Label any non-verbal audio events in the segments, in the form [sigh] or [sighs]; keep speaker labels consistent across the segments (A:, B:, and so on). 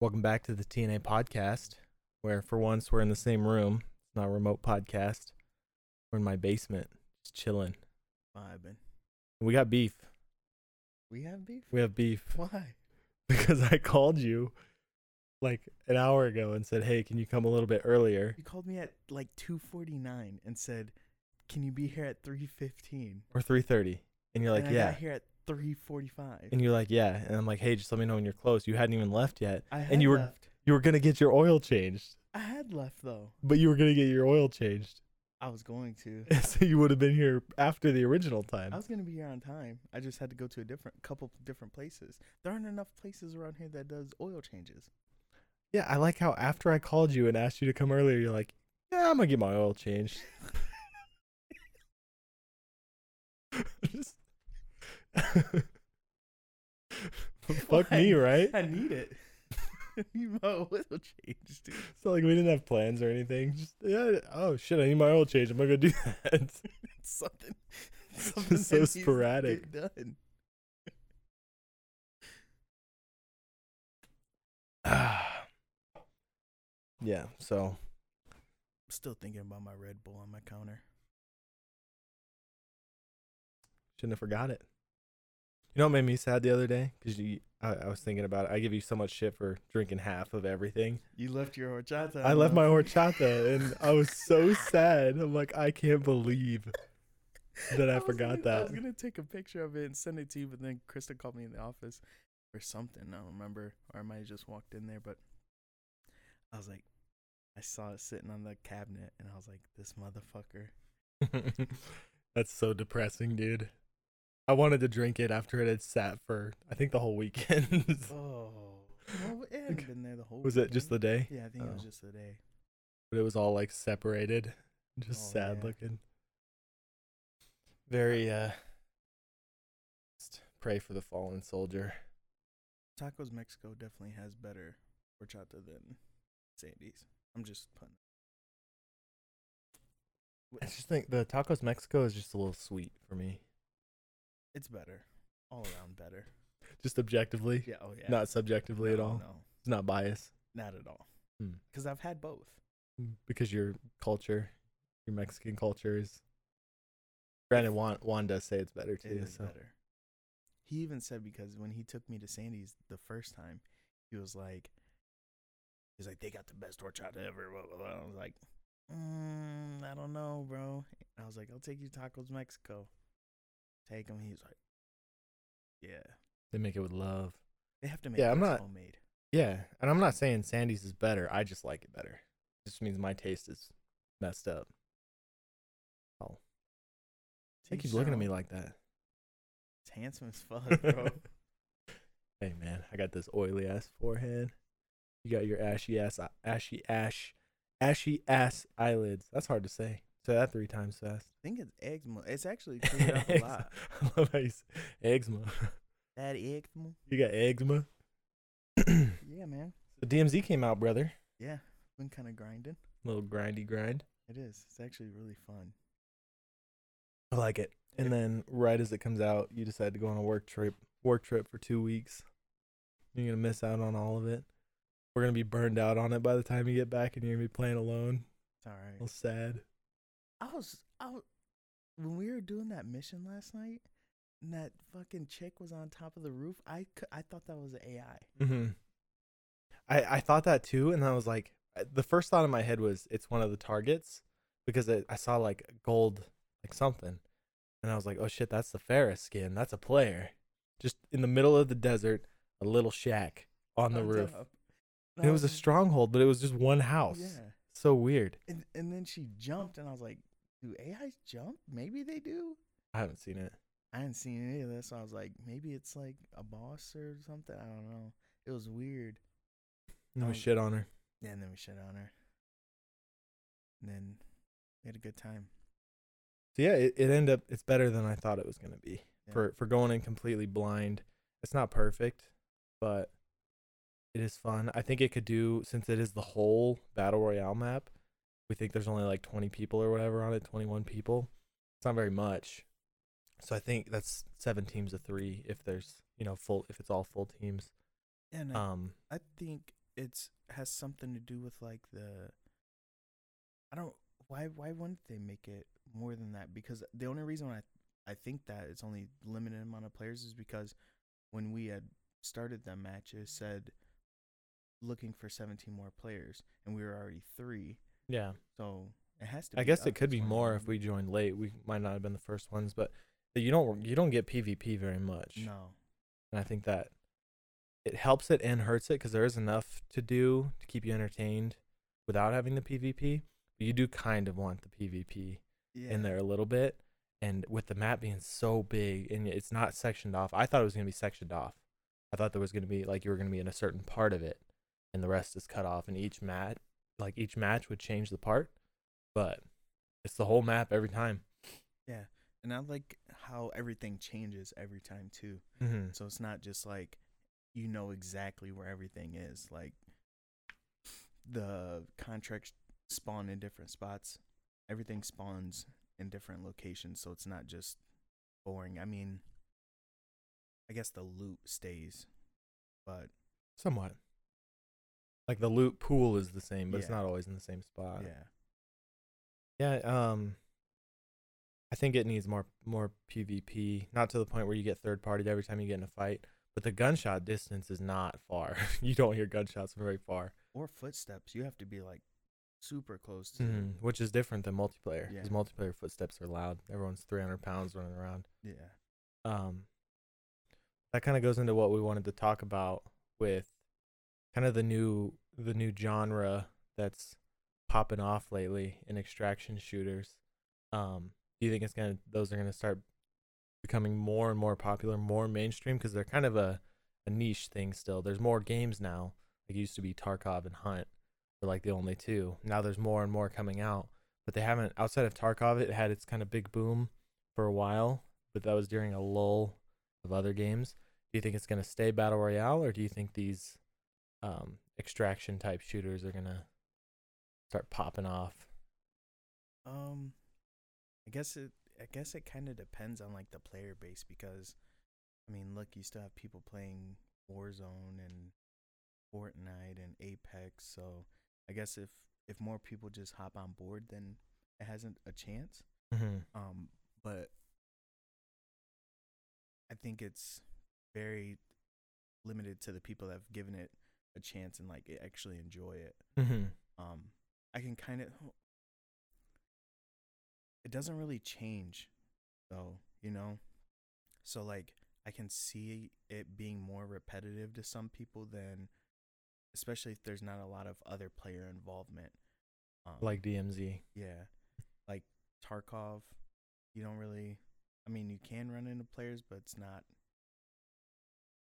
A: Welcome back to the TNA podcast, where for once we're in the same room. It's not a remote podcast. We're in my basement, just chilling.
B: Vibing.
A: We got beef.
B: We have beef?
A: We have beef [laughs]
B: Why? [laughs]
A: because I called you like an hour ago and said, "Hey, can you come a little bit earlier?"
B: You called me at like 2:49 and said, "Can you be here at 3:15?"
A: Or 3:30, and you're like,
B: and I
A: "Yeah,"
B: got here at 3:45.
A: and you're like, "Yeah," and I'm like, "Hey, just let me know when you're close." You hadn't even left yet.
B: I had
A: and you were-
B: left.
A: You were gonna get your oil changed,
B: I had left though.
A: but you were gonna get your oil changed,
B: I was going to. [laughs]
A: so you would have been here after the original time.
B: I was gonna be here on time. I just had to go to a different couple different places. There aren't enough places around here that does oil changes.
A: Yeah, I like how after I called you and asked you to come earlier, you're like, "Yeah, I'm gonna get my oil changed." [laughs] [laughs] [laughs] Fuck me, right?
B: I need it. [laughs] My oil changed, dude.
A: So like we didn't have plans or anything. Just yeah. Oh shit, I need my oil change. I'm gonna go do that. [laughs]
B: It's something. something
A: so
B: that needs to
A: sporadic.
B: Done. [sighs]
A: yeah. So I'm
B: Still thinking about my Red Bull on my counter.
A: shouldn't have forgot it. You know what made me sad the other day? Because you, I, I was thinking about it. I give you so much shit for drinking half of everything.
B: You left your horchata.
A: I left my horchata and I was so sad. I'm like, I can't believe that I,
B: was
A: forgot
B: gonna- I
A: that.
B: was gonna take a picture of it and send it to you, but then Krista called me in the office or something. I don't remember, or I might have just walked in there. But I was like, I saw it sitting on the cabinet, and I was like, this motherfucker. [laughs]
A: That's so depressing, dude. I wanted to drink it after it had sat for I think the whole weekend. [laughs]
B: Oh, well, it hadn't been there the whole.
A: was it just the day?
B: Yeah, I think it was
A: Oh.
B: just the day.
A: But it was all like separated. [laughs] Just
B: Oh,
A: sad
B: yeah.
A: looking. Very uh pray for the fallen soldier.
B: Tacos Mexico definitely has better horchata than Sandy's. I'm just putting.
A: I just think the tacos Mexico is just a little sweet for me.
B: It's better, all around better.
A: Just objectively,
B: Yeah. Oh yeah.
A: not subjectively at all.
B: No,
A: It's not bias.
B: not at all.
A: Hmm.
B: Because I've had both.
A: because your culture, your Mexican culture is. Granted, Juan, Juan does say it's better too.
B: is
A: So
B: better. He even said because when he took me to Sandy's the first time, he was like, he's like, they got the best horchata ever. Blah, blah, blah. I was like, mm, I don't know, bro. I was like, I'll take you to Tacos Mexico. Take him. He's like, yeah.
A: they make it with love.
B: They have to make
A: Yeah, I'm not-
B: homemade.
A: Yeah, and I'm not saying Sandy's is better. I just like it better. It just means my taste is messed up. Oh, they
B: Teach
A: keep looking at me like that.
B: It's handsome as [laughs] fuck, bro.
A: Hey man, I got this oily ass forehead. You got your ashy ass, ashy ash, ashy ass eyelids. That's hard to say. Say that three times fast.
B: I think it's eczema. It's actually [laughs] cleared up a lot. [laughs]
A: I love how you say eczema. [laughs]
B: That eczema.
A: You got eczema. [coughs]
B: Yeah, man.
A: the DMZ came out, brother.
B: Yeah, been kind of grinding.
A: little grindy grind.
B: It is. It's actually really fun.
A: I like it. And then right as it comes out, you decide to go on a work trip. Work trip for two weeks. You're gonna miss out on all of it. We're gonna be burned out on it by the time you get back, and you're gonna be playing alone.
B: It's all right.
A: A little sad.
B: I was, I was, when we were doing that mission last night, and that fucking chick was on top of the roof. I, I thought that was AI.
A: Mm-hmm. I I thought that too, and I was like, the first thought in my head was it's one of the targets because it, I saw like gold, like something, and I was like, oh shit, that's the Ferris skin. That's a player, just in the middle of the desert, a little shack on the roof. And it was a stronghold, but it was just one house.
B: Yeah,
A: So weird.
B: and and then she jumped, and I was like, do AIs jump? Maybe they do.
A: I haven't seen it.
B: I hadn't seen any of this. So I was like, maybe it's like a boss or something. I don't know. It was weird.
A: No
B: Um,
A: shit on her.
B: Yeah, and then we shit on her. And then we had a good time.
A: So yeah, it, it ended up it's better than I thought it was gonna be.
B: Yeah.
A: For for going in completely blind. It's not perfect, but it is fun. I think it could do since it is the whole battle royale map. We think there's only like 20 people or whatever on it, 21 people. It's not very much. So I think that's seven teams of three if there's you know full if it's all full teams.
B: And I,
A: Um,
B: I think it's has something to do with like the. I don't why why wouldn't they make it more than that? Because the only reason I I think that it's only limited amount of players is because when we had started the match, it said looking for 17 more players, and we were already three.
A: Yeah.
B: So it has to. Be.
A: I
B: guess
A: it could be more if we joined late. We might not have been the first ones, but you don't you don't get PvP very much.
B: No.
A: And I think that it helps it and hurts it because there is enough to do to keep you entertained without having the PvP. But you do kind of want the PvP
B: Yeah.
A: in there a little bit. And with the map being so big and it's not sectioned off, I thought it was going to be sectioned off. I thought there was going to be like you were going to be in a certain part of it and the rest is cut off. And each mat, like each match would change the part, but it's the whole map every time.
B: Yeah. And I like how everything changes every time too.
A: Mm-hmm.
B: So it's not just like you know exactly where everything is. Like the contracts spawn in different spots. Everything spawns in different locations, so it's not just boring. I mean, I guess the loot stays, but
A: Somewhat. Like the loot pool is the same, but it's
B: Yeah.
A: not always in the same spot.
B: yeah,
A: Yeah, um I think it needs more more PvP, not to the point where you get third partied every time you get in a fight, but the gunshot distance is not far. [laughs] you don't hear gunshots from very far,
B: or footsteps. You have to be like super close to.
A: Mhm, which is different than multiplayer.
B: Yeah.
A: Because multiplayer footsteps are loud. Everyone's 300 pounds running around.
B: Yeah,
A: Um, that kind of goes into what we wanted to talk about with kind of the new the new genre that's popping off lately in extraction shooters. Um, do you think it's gonna those are gonna start becoming more and more popular, more mainstream because they're kind of a, a niche thing still. There's more games now. Like it used to be Tarkov and Hunt were like the only two. Now there's more and more coming out, but they haven't outside of Tarkov. It had its kind of big boom for a while, but that was during a lull of other games. Do you think it's gonna stay battle royale, or do you think these um, extraction type shooters are gonna start popping off?
B: Um, I guess it. I guess it kind of depends on like the player base because, I mean, look, you still have people playing Warzone and Fortnite and Apex. So I guess if if more people just hop on board, then it hasn't a chance.
A: Mm-hmm.
B: Um, but I think it's very limited to the people that have given it a chance and like actually enjoy it
A: Mm-hmm.
B: um i can kind of it doesn't really change though you know so like i can see it being more repetitive to some people than especially if there's not a lot of other player involvement um,
A: Like DMZ.
B: yeah like tarkov you don't really i mean you can run into players but it's not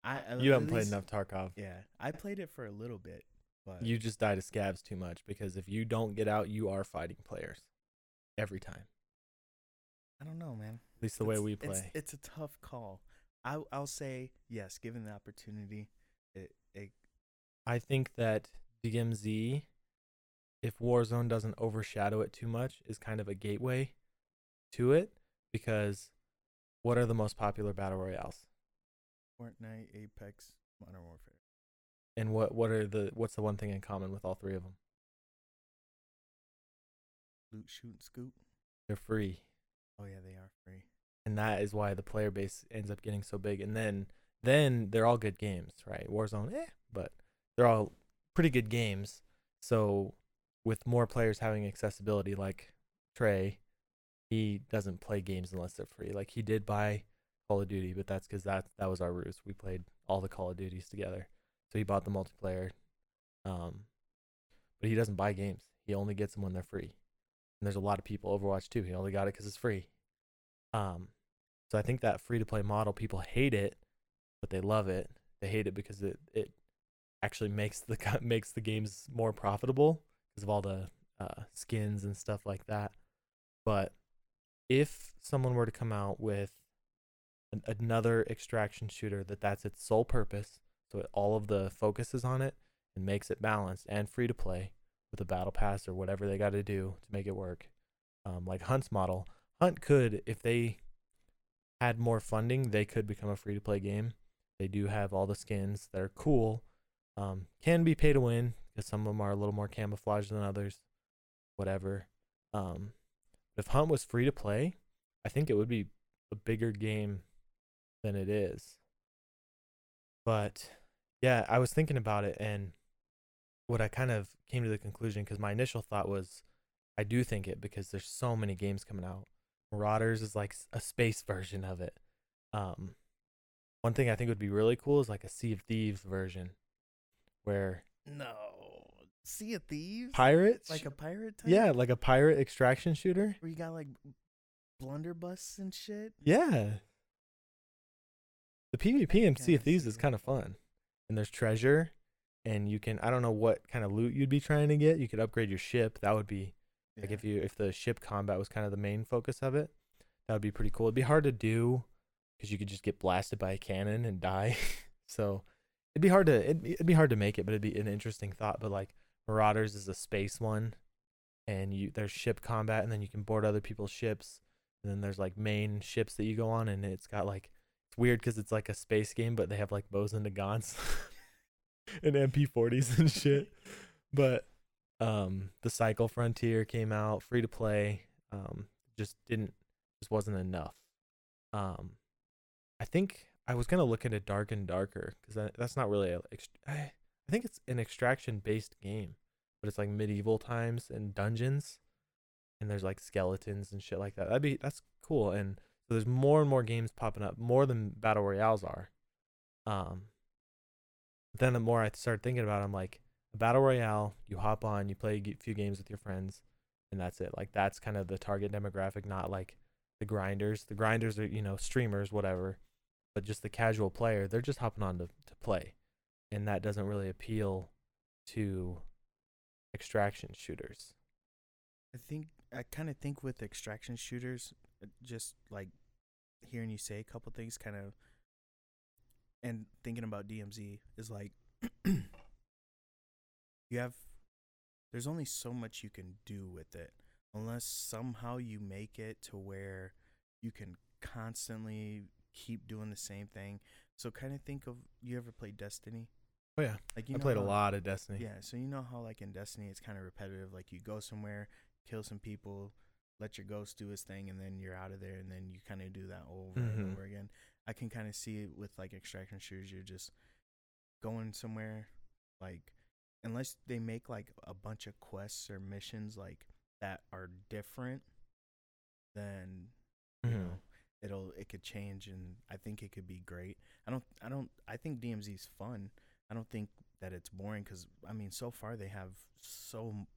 B: i uh, at
A: You haven't played enough Tarkov.
B: yeah i played it for a little bit but
A: You just die to scavs too much because if you don't get out, you are fighting players every time.
B: i don't know man
A: At least the way
B: It's-
A: we
B: It's,
A: play.
B: it's a tough call. I I'll say yes, given the opportunity, it it
A: I think that DMZ, if Warzone doesn't overshadow it too much, is kind of a gateway to it because what are the most popular battle royales?
B: Fortnite, Apex, Modern Warfare.
A: And what what are the what's the one thing in common with all three of them?
B: Loot, shoot, and scoop.
A: They're free.
B: Oh yeah, they are free.
A: and that is why the player base ends up getting so big. And then then they're all good games, right? Warzone, eh, but they're all pretty good games. So with more players having accessibility, like Trey, he doesn't play games unless they're free. Like he did buy Call of Duty, but that's because that that was our ruse. We played all the Call of Duties together, so he bought the multiplayer. Um, but he doesn't buy games. He only gets them when they're free. And there's a lot of people Overwatch too. He only got it because it's free. Um, so I think that free to play model, people hate it, but they love it. They hate it because it it actually makes the [laughs] makes the games more profitable because of all the uh, skins and stuff like that. But if someone were to come out with an, another extraction shooter that that's its sole purpose, so it, all of the focus is on it and makes it balanced and free to play with a battle pass or whatever they got to do to make it work, um, like Hunt's model, Hunt could, if they had more funding, they could become a free to play game. They do have all the skins that are cool, Um, can be pay to win because some of them are a little more camouflaged than others. Whatever. Um, if Hunt was free to play, I think it would be a bigger game than it is. But yeah, I was thinking about it and what I kind of came to the conclusion because my initial thought was I do think it because there's so many games coming out. Marauders is like a space [laughs] version of it. Um, one thing I think would be really cool is like a Sea of Thieves version where
B: No. Sea of Thieves?
A: pirates,
B: Like a pirate type?
A: yeah, like a pirate extraction shooter.
B: Where you got like blunderbuss and shit?
A: Yeah. The PvP in Sea
B: kinda
A: Thieves is kind of fun. And there's treasure and you can I don't know what kind of loot you'd be trying to get. You could upgrade your ship. That would be like
B: Yeah.
A: if you if the ship combat was kind of the main focus of it. That would be pretty cool. It'd be hard to do cuz you could just get blasted by a cannon and die. [laughs] so it'd be hard to it'd, be- it'd be hard to make it, but it'd be an interesting thought, but like Marauders is a space one and you there's ship combat and then you can board other people's ships and then there's like main ships that you go on and it's got like it's weird because it's like a space game but they have like bows and guns [laughs] and mp40s and shit. But um the cycle frontier came out free to play um just didn't just wasn't enough. Um i think i was gonna look into dark and darker because that's not really I think it's an extraction based game but it's like medieval times and dungeons and there's like skeletons and shit like that. That'd be that's cool and so there's more and more games popping up more than battle royales are um then the more i started thinking about it i'm like a battle royale you hop on you play a few games with your friends and that's it. Like that's kind of the target demographic not like the grinders. The grinders are you know streamers whatever but just the casual player they're just hopping on to, to play and that doesn't really appeal to extraction shooters.
B: I think I kind of think with extraction shooters, Uh, just like hearing you say a couple things, kind of, and thinking about DMZ is like [clears throat] you have. There's only so much you can do with it, unless somehow you make it to where you can constantly keep doing the same thing. So kind of think of you ever played Destiny?
A: oh yeah
B: Like you
A: i played a lot of destiny
B: yeah, so you know how like in Destiny it's kind of repetitive. Like you go somewhere, kill some people, let your ghost do his thing, and then you're out of there, and then you kind of do that over
A: Mhm.
B: and over again. I can kind of see it with like extraction shoes You're just going somewhere, like unless they make like a bunch of quests or missions like that are different, then you
A: Mhm.
B: know it'll it could change, and I think it could be great. I don't I don't I think DMZ's fun. I don't think that it's boring because I mean, so far they have so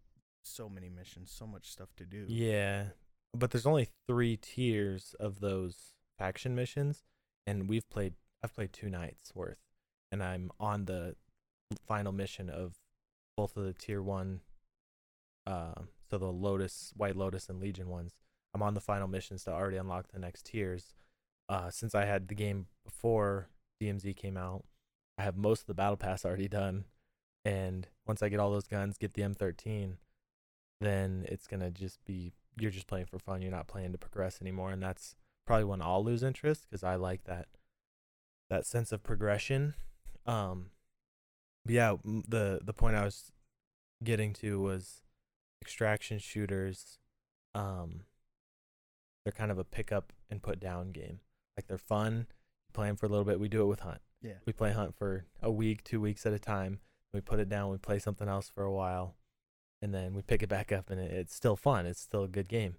B: so many missions, so much stuff to do.
A: Yeah, but there's only three tiers of those faction missions, and we've played. I've played two nights worth, and I'm on the final mission of both of the tier one. Uh, so the Lotus, White Lotus, and Legion ones. I'm on the final missions to already unlock the next tiers. Uh, since I had the game before DMZ came out, I have most of the battle pass already done, and once I get all those guns, get the M13, then it's gonna just be you're just playing for fun. You're not playing to progress anymore, and that's probably when I'll lose interest because I like that that sense of progression. Um, yeah, the the point I was getting to was extraction shooters. Um, they're kind of a pick up and put down game. Like they're fun, you play 'em for a little bit. We do it with Hunt.
B: Yeah.
A: We play Hunt for a week, two weeks at a time. We put it down. We play something else for a while, and then we pick it back up, and it, it's still fun. It's still a good game.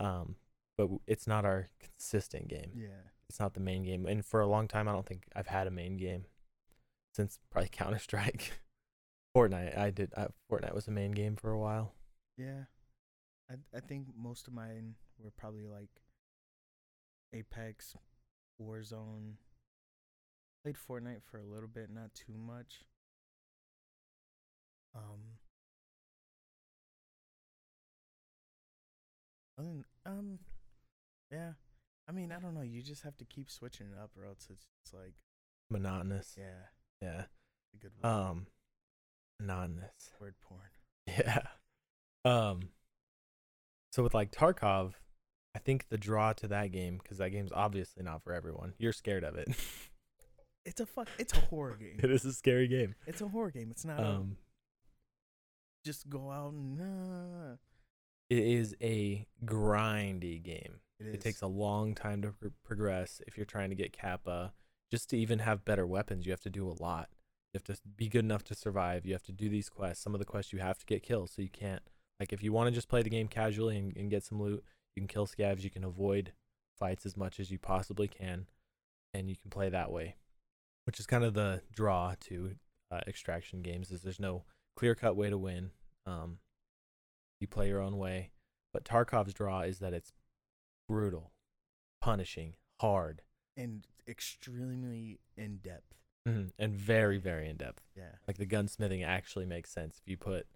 A: Um, but it's not our consistent game.
B: Yeah.
A: It's not the main game. And for a long time, I don't think I've had a main game since probably [laughs] Counter Strike. Fortnite, I did. I, Fortnite was a main game for a while.
B: Yeah. I I think most of mine were probably like Apex, Warzone. Played Fortnite for a little bit, not too much. Um than, um yeah. I mean, I don't know, you just have to keep switching it up or else it's just like
A: Monotonous.
B: yeah,
A: Yeah.
B: a good word,
A: Um, monotonous.
B: word porn. [laughs]
A: Yeah. Um. So with like Tarkov, I think the draw to that game because that game's obviously not for everyone. You're scared of it. [laughs]
B: It's a fuck. It's a horror game.
A: It is a scary game.
B: It's a horror game. It's not a,
A: Um,
B: just go out and. Uh,
A: it is a grindy game.
B: it,
A: It takes a long time to pro- progress. If you're trying to get Kappa, just to even have better weapons, you have to do a lot. You have to be good enough to survive. You have to do these quests. Some of the quests you have to get kills, so you can't. Like if you want to just play the game casually and, and get some loot, you can kill scavs. You can avoid fights as much as you possibly can, and you can play that way, which is kind of the draw to uh, extraction games. Is there's no clear cut way to win. Um, you play your own way, but Tarkov's draw is that it's brutal, punishing, hard,
B: and extremely in depth.
A: and very, very in depth.
B: Yeah.
A: Like the gunsmithing actually makes sense. If you put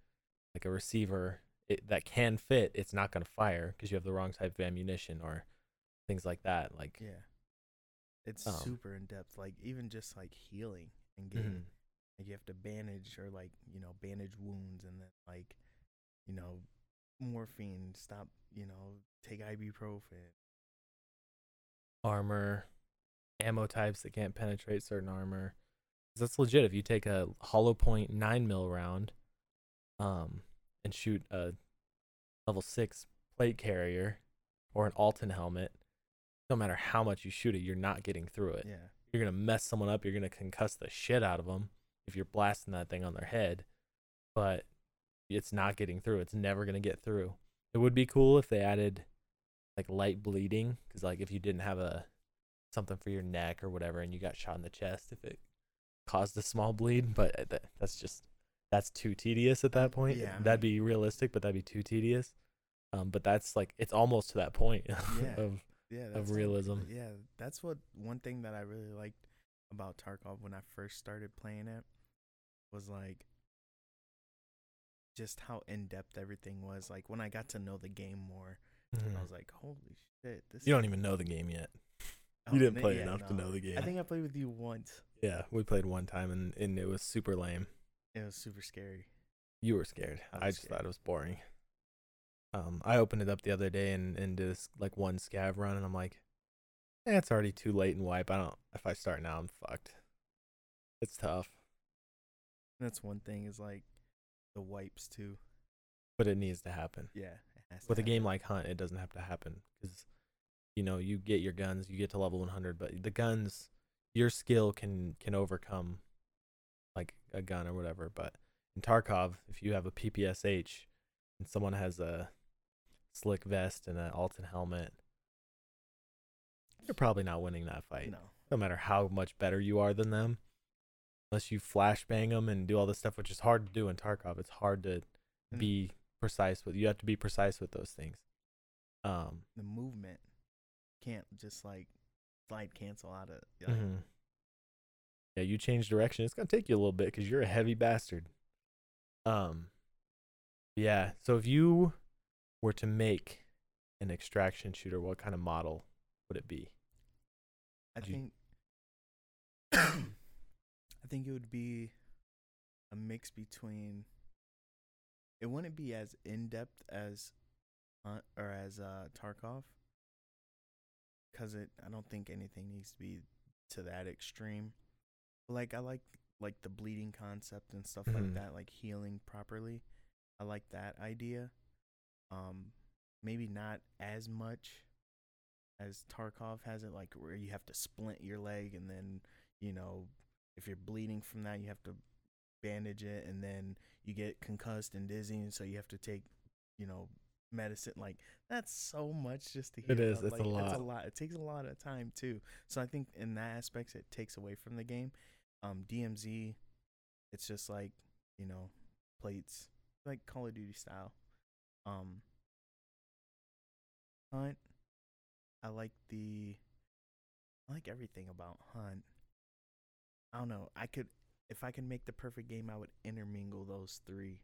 A: like a receiver it, that can fit, it's not going to fire because you have the wrong type of ammunition or things like that. Like,
B: Yeah. It's
A: Um,
B: super in depth. Like even just like healing and getting
A: mhm.
B: like you have to bandage or like you know bandage wounds and then like you know morphine stop you know take ibuprofen
A: armor, ammo types that can't penetrate certain armor. that's legit. If you take a hollow point nine mil round, um, and shoot a level six plate carrier or an Altyn helmet, no matter how much you shoot it, you're not getting through it.
B: yeah
A: You're gonna mess someone up. You're gonna concuss the shit out of them if you're blasting that thing on their head. But it's not getting through. It's never gonna get through. It would be cool if they added like light bleeding, because like if you didn't have a something for your neck or whatever, and you got shot in the chest, if it caused a small bleed, but uh, that, that's just that's too tedious at that point.
B: Yeah.
A: that'd be realistic, but that'd be too tedious. Um, but that's like it's almost to that point [laughs]
B: Yeah.
A: of
B: yeah
A: of realism.
B: yeah that's what one thing that i really liked about tarkov when i first started playing it was like just how in-depth everything was like when i got to know the game more i was like holy shit this
A: You don't even know the game yet.
B: oh,
A: You didn't play
B: yeah,
A: enough to know the game.
B: i think i played with you once
A: yeah, we played one time and, and it was super lame.
B: it was super scary
A: You were scared.
B: I
A: I, just
B: scared.
A: thought it was boring. Um, I opened it up the other day and, and did this like one scav run and I'm like, eh, it's already too late and wipe. I don't if I start now I'm fucked. It's tough.
B: that's one thing is like the wipes too
A: But it needs to happen.
B: yeah it has to
A: With a game like Hunt, it doesn't have to happen because you know, you get your guns, you get to level 100, but the guns, your skill can can overcome like a gun or whatever. But in Tarkov, if you have a PPSH and someone has a slick vest and an Altyn helmet, you're probably not winning that fight.
B: no
A: No matter how much better you are than them, unless you flashbang them and do all this stuff, which is hard to do in Tarkov. It's hard to
B: And
A: be precise with. You have to be precise with those things. Um,
B: the movement can't just like slide cancel out of like,
A: mhm. Yeah, you change direction. It's gonna take you a little bit because you're a heavy bastard. Um, yeah. So if you were to make an extraction shooter, what kind of model would it be?
B: I
A: you-
B: think [coughs] I think it would be a mix between it wouldn't be as in depth as Hunt or as uh Tarkov cuz it I don't think anything needs to be to that extreme. But like I like like the bleeding concept and stuff like that, like healing properly. I like that idea. Um maybe not as much as Tarkov has it, like where you have to splint your leg and then, you know, if you're bleeding from that, you have to bandage it and then you get concussed and dizzy, and so you have to take, you know, medicine. Like that's so much just to heal.
A: It is, it's a
B: Like, It's a
A: lot.
B: lot. It takes a lot of time too. So I think in that aspect, it takes away from the game. Um, DMZ, it's just like you know, plates like Call of Duty style. Um, Hunt, I like the, I like everything about Hunt. I don't know. I could, if I could make the perfect game, I would intermingle those three,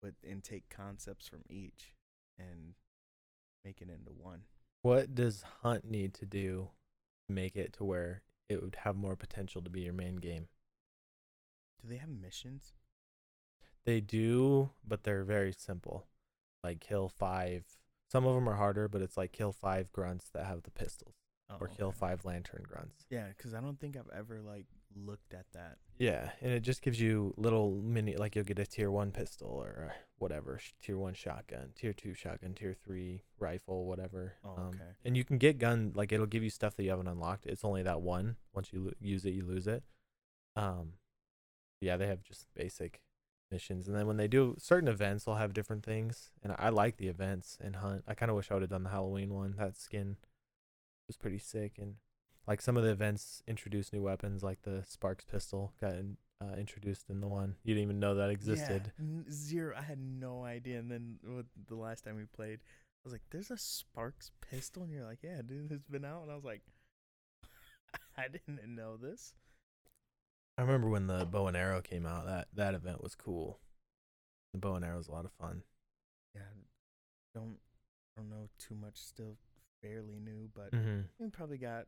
B: but and take concepts from each and make it into one.
A: What does Hunt need to do to make it to where it would have more potential to be your main game?
B: Do they have missions?
A: They do, but they're very simple. Like kill five. Some of them are harder, but it's like kill five grunts that have the pistols, or
B: Oh,
A: kill
B: okay.
A: five lantern grunts.
B: Yeah, because I don't think I've ever like looked at that.
A: Yeah, and it just gives you little mini like you'll get a tier one pistol or whatever, sh- tier one shotgun, tier two shotgun, tier three rifle, whatever.
B: Oh,
A: Um,
B: okay.
A: And you can get gun like it'll give you stuff that you haven't unlocked. It's only that one. Once you lo- use it, you lose it. Um, yeah, they have just basic missions, and then when they do certain events, they'll have different things. And I like the events and Hunt. I kind of wish I would have done the Halloween one. That skin was pretty sick, and like some of the events introduce new weapons, like the Sparks pistol got in, uh, introduced in the one you didn't even know that existed.
B: Yeah, n- zero. I had no idea. And then with the last time we played, I was like, "There's a Sparks pistol," and you're like, "Yeah, dude, it's been out." And I was like, [laughs] "I didn't know this."
A: I remember when the bow and arrow came out. That that event was cool. The bow and arrow was a lot of fun.
B: Yeah, don't don't know too much. Still fairly new, but
A: Mm-hmm.
B: we probably got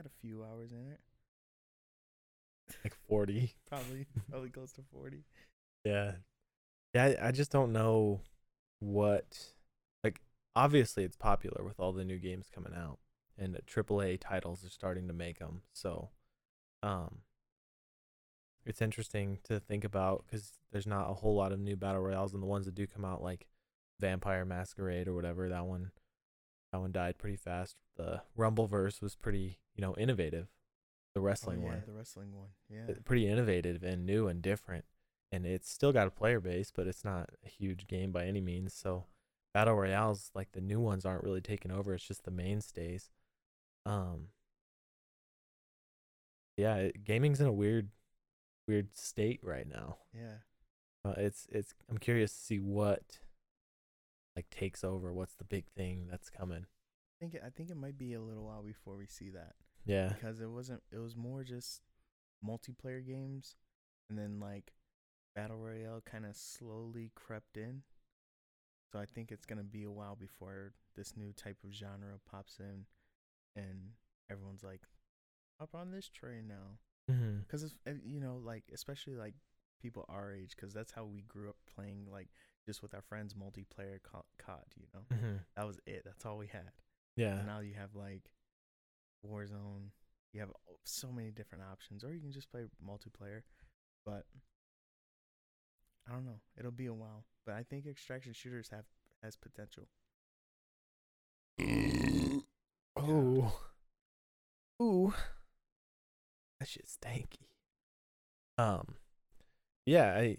B: got a few hours in it.
A: Like forty. [laughs]
B: Probably probably close to forty.
A: Yeah. Yeah, I, I just don't know what like obviously it's popular with all the new games coming out and AAA titles are starting to make them. So um it's interesting to think about cuz there's not a whole lot of new battle royales and the ones that do come out like Vampire Masquerade or whatever that one that one died pretty fast. The Rumbleverse was pretty, you know, innovative. The wrestling
B: oh, yeah,
A: one
B: the wrestling one. Yeah,
A: uh, pretty innovative and new and different and it's still got a player base but it's not a huge game by any means so battle royales like the new ones aren't really taking over it's just the mainstays um yeah it, gaming's in a weird weird state right now
B: yeah.
A: uh, it's it's i'm curious to see what like takes over what's the big thing that's coming
B: I think it, I think it might be a little while before we see that.
A: yeah
B: because it wasn't it was more just multiplayer games and then like battle royale kind of slowly crept in so i think it's going to be a while before this new type of genre pops in and everyone's like up on this train now
A: mm-hmm.
B: because uh, you know like especially like people our age because that's how we grew up playing like just with our friends multiplayer co- cod you know
A: Mm-hmm.
B: that was it that's all we had
A: yeah
B: and now you have like Warzone. You have so many different options, or you can just play multiplayer. But I don't know. It'll be a while, but I think extraction shooters have has potential. [coughs]
A: Oh. Ooh. That shit's stanky. Um yeah, I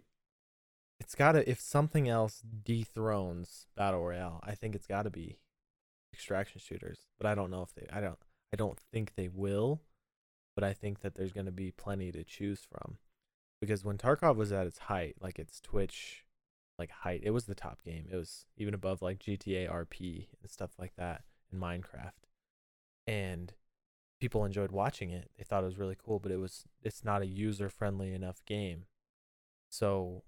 A: it's gotta if something else dethrones Battle Royale, I think it's gotta be extraction shooters. But I don't know if they I don't I don't think they will, but I think that there's gonna be plenty to choose from. Because when Tarkov was at its height, like its Twitch like height, it was the top game. It was even above like GTA RP and stuff like that in Minecraft. And people enjoyed watching it. They thought it was really cool, but it was it's not a user friendly enough game. So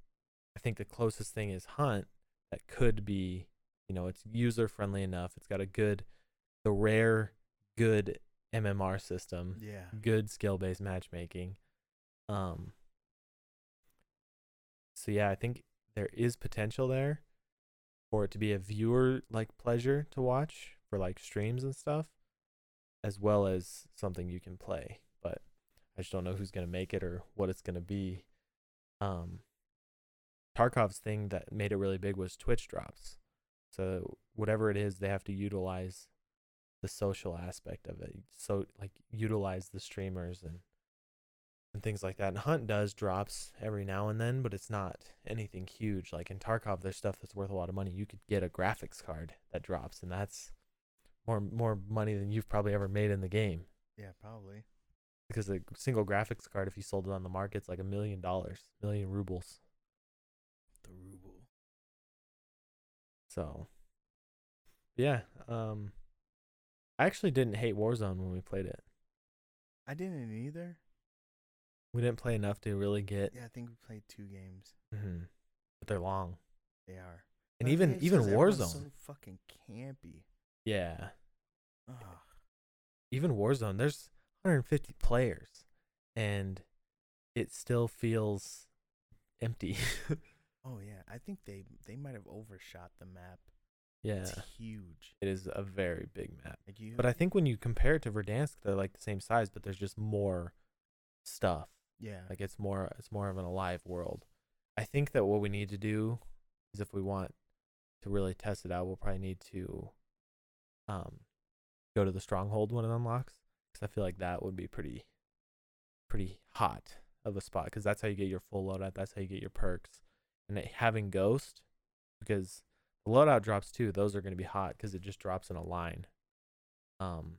A: I think the closest thing is Hunt that could be, you know, it's user friendly enough. It's got a good the rare good MMR system,
B: Yeah.
A: good skill based matchmaking. Um so yeah, I think there is potential there for it to be a viewer like pleasure to watch for like streams and stuff as well as something you can play but i just don't know who's going to make it or what it's going to be um tarkov's thing that made it really big was twitch drops so whatever it is they have to utilize the social aspect of it so like utilize the streamers and and things like that. And Hunt does drops every now and then, but it's not anything huge. Like in Tarkov, there's stuff that's worth a lot of money. You could get a graphics card that drops, and that's more more money than you've probably ever made in the game.
B: Yeah, probably.
A: Because a single graphics card, if you sold it on the market, it's like a million dollars, million rubles. So, yeah. Um, I actually didn't hate Warzone when we played it.
B: I didn't either.
A: We didn't play enough to really get.
B: Yeah, I think we played two games.
A: Mhm. But they're long,
B: They are.
A: and
B: But
A: even even Warzone.
B: So fucking campy.
A: yeah.
B: Ugh.
A: even Warzone, there's 150 players, and it still feels empty. [laughs]
B: Oh yeah, I think they they might have overshot the map.
A: yeah,
B: It's huge.
A: it is a very big map.
B: Like you.
A: But I think when you compare it to Verdansk, they're like the same size, but there's just more stuff.
B: Yeah.
A: Like it's more it's more of an alive world. I think that what we need to do is if we want to really test it out, we'll probably need to um go to the stronghold when it unlocks cuz I feel like that would be pretty pretty hot of a spot cuz that's how you get your full loadout, that's how you get your perks. And it, having ghost because the loadout drops too, those are going to be hot cuz it just drops in a line. Um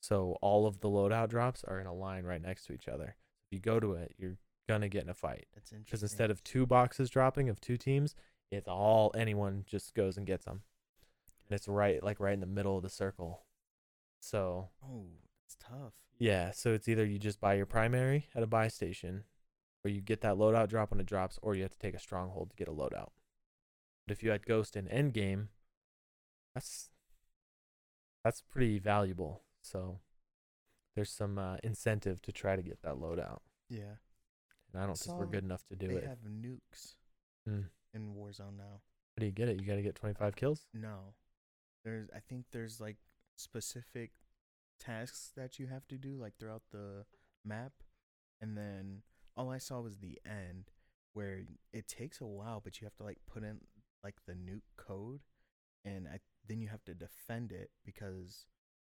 A: so all of the loadout drops are in a line right next to each other. If you go to it, you're gonna get in a fight
B: That's interesting.
A: because instead of two boxes dropping of two teams, it's all anyone just goes and gets them, and it's right like right in the middle of the circle. So
B: Oh, it's tough.
A: yeah, so it's either you just buy your primary at a buy station, or you get that loadout drop when it drops, or you have to take a stronghold to get a loadout. But if you had Ghost in Endgame, that's that's pretty valuable. So there's some uh, incentive to try to get that loadout,
B: Yeah.
A: and I don't think we're good enough to do
B: they
A: it.
B: have nukes
A: Mm.
B: in Warzone now.
A: How do you get it? You got to get 25 kills.
B: No. There's I think there's like specific tasks that you have to do like throughout the map and then all I saw was the end where it takes a while but you have to like put in like the nuke code and I then you have to defend it because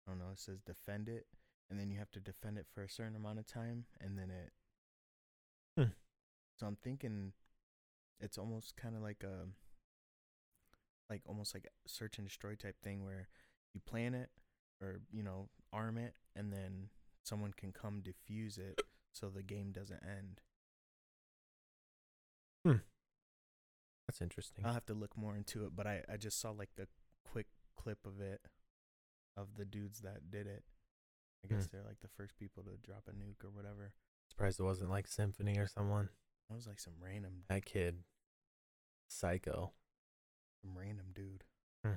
B: I don't know, it says defend it and then you have to defend it for a certain amount of time and then it
A: Hmm.
B: So I'm thinking it's almost kind of like a like almost like a search and destroy type thing where you plan it or you know arm it and then someone can come defuse it so the game doesn't end Hmm.
A: That's interesting.
B: i'll have to look more into it but i i just saw like the quick clip of it of the dudes that did it i guess
A: Hmm.
B: they're like the first people to drop a nuke or whatever
A: Surprised it wasn't like Symfuhny or someone.
B: that was like some random
A: That kid, psycho.
B: some random dude Hmm.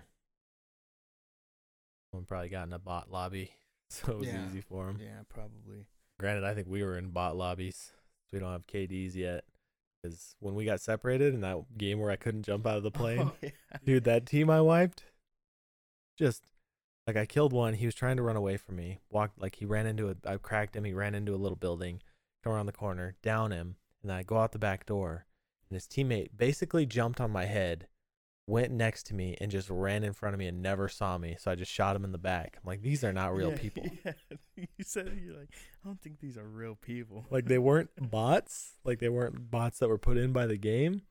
A: One probably got in a bot lobby, [laughs] so it was
B: Yeah.
A: easy for him.
B: yeah probably
A: Granted, I think we were in bot lobbies. So we don't have KDs yet. Because when we got separated in that game where I couldn't jump out of the [laughs] oh, plane,
B: oh, yeah.
A: dude, that team I wiped, just like I killed one. He was trying to run away from me. Walked like he ran into a. I cracked him. He ran into a little building. Come around the corner, down him, and then I go out the back door. And his teammate basically jumped on my head, went next to me, and just ran in front of me and never saw me. So I just shot him in the back. I'm like, these are not real
B: Yeah, [laughs]
A: people.
B: yeah. [laughs] you said you're like i don't think these are real people
A: like they weren't bots like they weren't bots that were put in by the game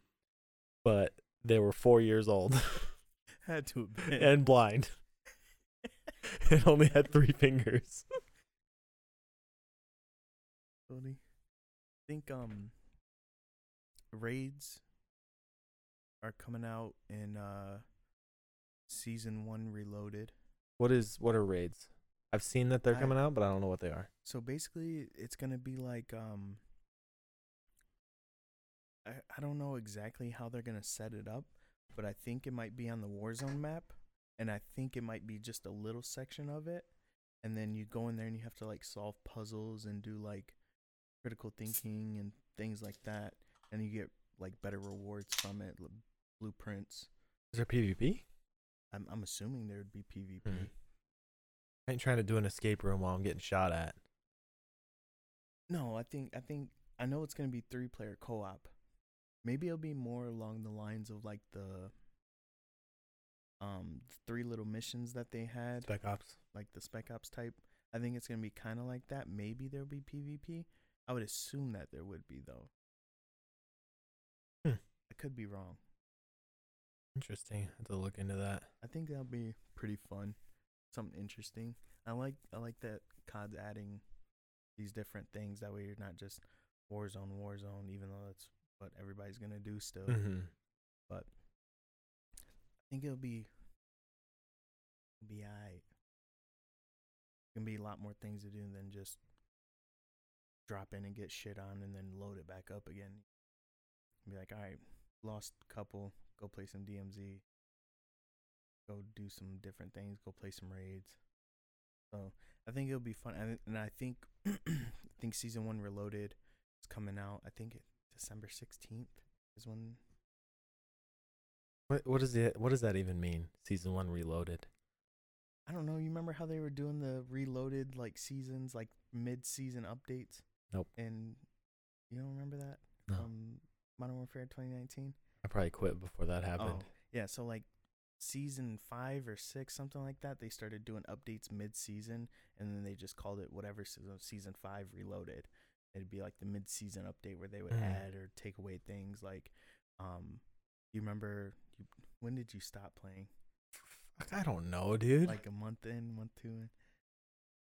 A: but they were four years old [laughs]
B: had to
A: and blind and only had three fingers
B: funny. I think um raids are coming out in uh season one reloaded.
A: what is what are raids i've seen that they're
B: I-
A: coming out but i don't know what they are
B: So basically it's gonna be like um I, I don't know exactly how they're gonna set it up, but I think it might be on the Warzone map and I think it might be just a little section of it. And then you go in there and you have to like solve puzzles and do like critical thinking and things like that. And you get like better rewards from it, blueprints.
A: is there pvp
B: I'm I'm assuming there would be PvP.
A: Mhm. i ain't trying to do an escape room while i'm getting shot at
B: No, I think I think I know it's gonna be three player co op. Maybe it'll be more along the lines of like the um three little missions that they had,
A: spec ops
B: like the Spec Ops type. I think it's gonna be kind of like that. Maybe there'll be PvP. I would assume that there would be though.
A: Hmm.
B: I could be wrong.
A: Interesting I have to look into that
B: I think that'll be pretty fun, something interesting. I like I like that COD's adding these different things. That way you're not just Warzone, Warzone, even though that's what everybody's gonna do still.
A: mm-hmm.
B: But I think it'll be it'll be alright. Gonna be a lot more things to do than just drop in and get shit on and then load it back up again. Be like, alright, lost couple, go play some DMZ. Go do some different things, go play some raids. So I think it'll be fun, and, and I think [clears throat] I think season one Reloaded is coming out. I think it, December sixteenth is when
A: what, what does it what does that even mean season one reloaded
B: I don't know. You remember how they were doing the reloaded like seasons, like mid-season updates?
A: Nope.
B: And you don't remember that
A: No.
B: from Modern Warfare 2019?
A: I probably quit before that happened.
B: Oh, yeah. So like season five or six, something like that, they started doing updates mid-season, and then they just called it whatever season, season five reloaded. It'd be like the mid-season update where they would
A: Mm.
B: add or take away things. Like, um, you remember you, when did you stop playing?
A: I don't know, dude.
B: Like a month in, month two in.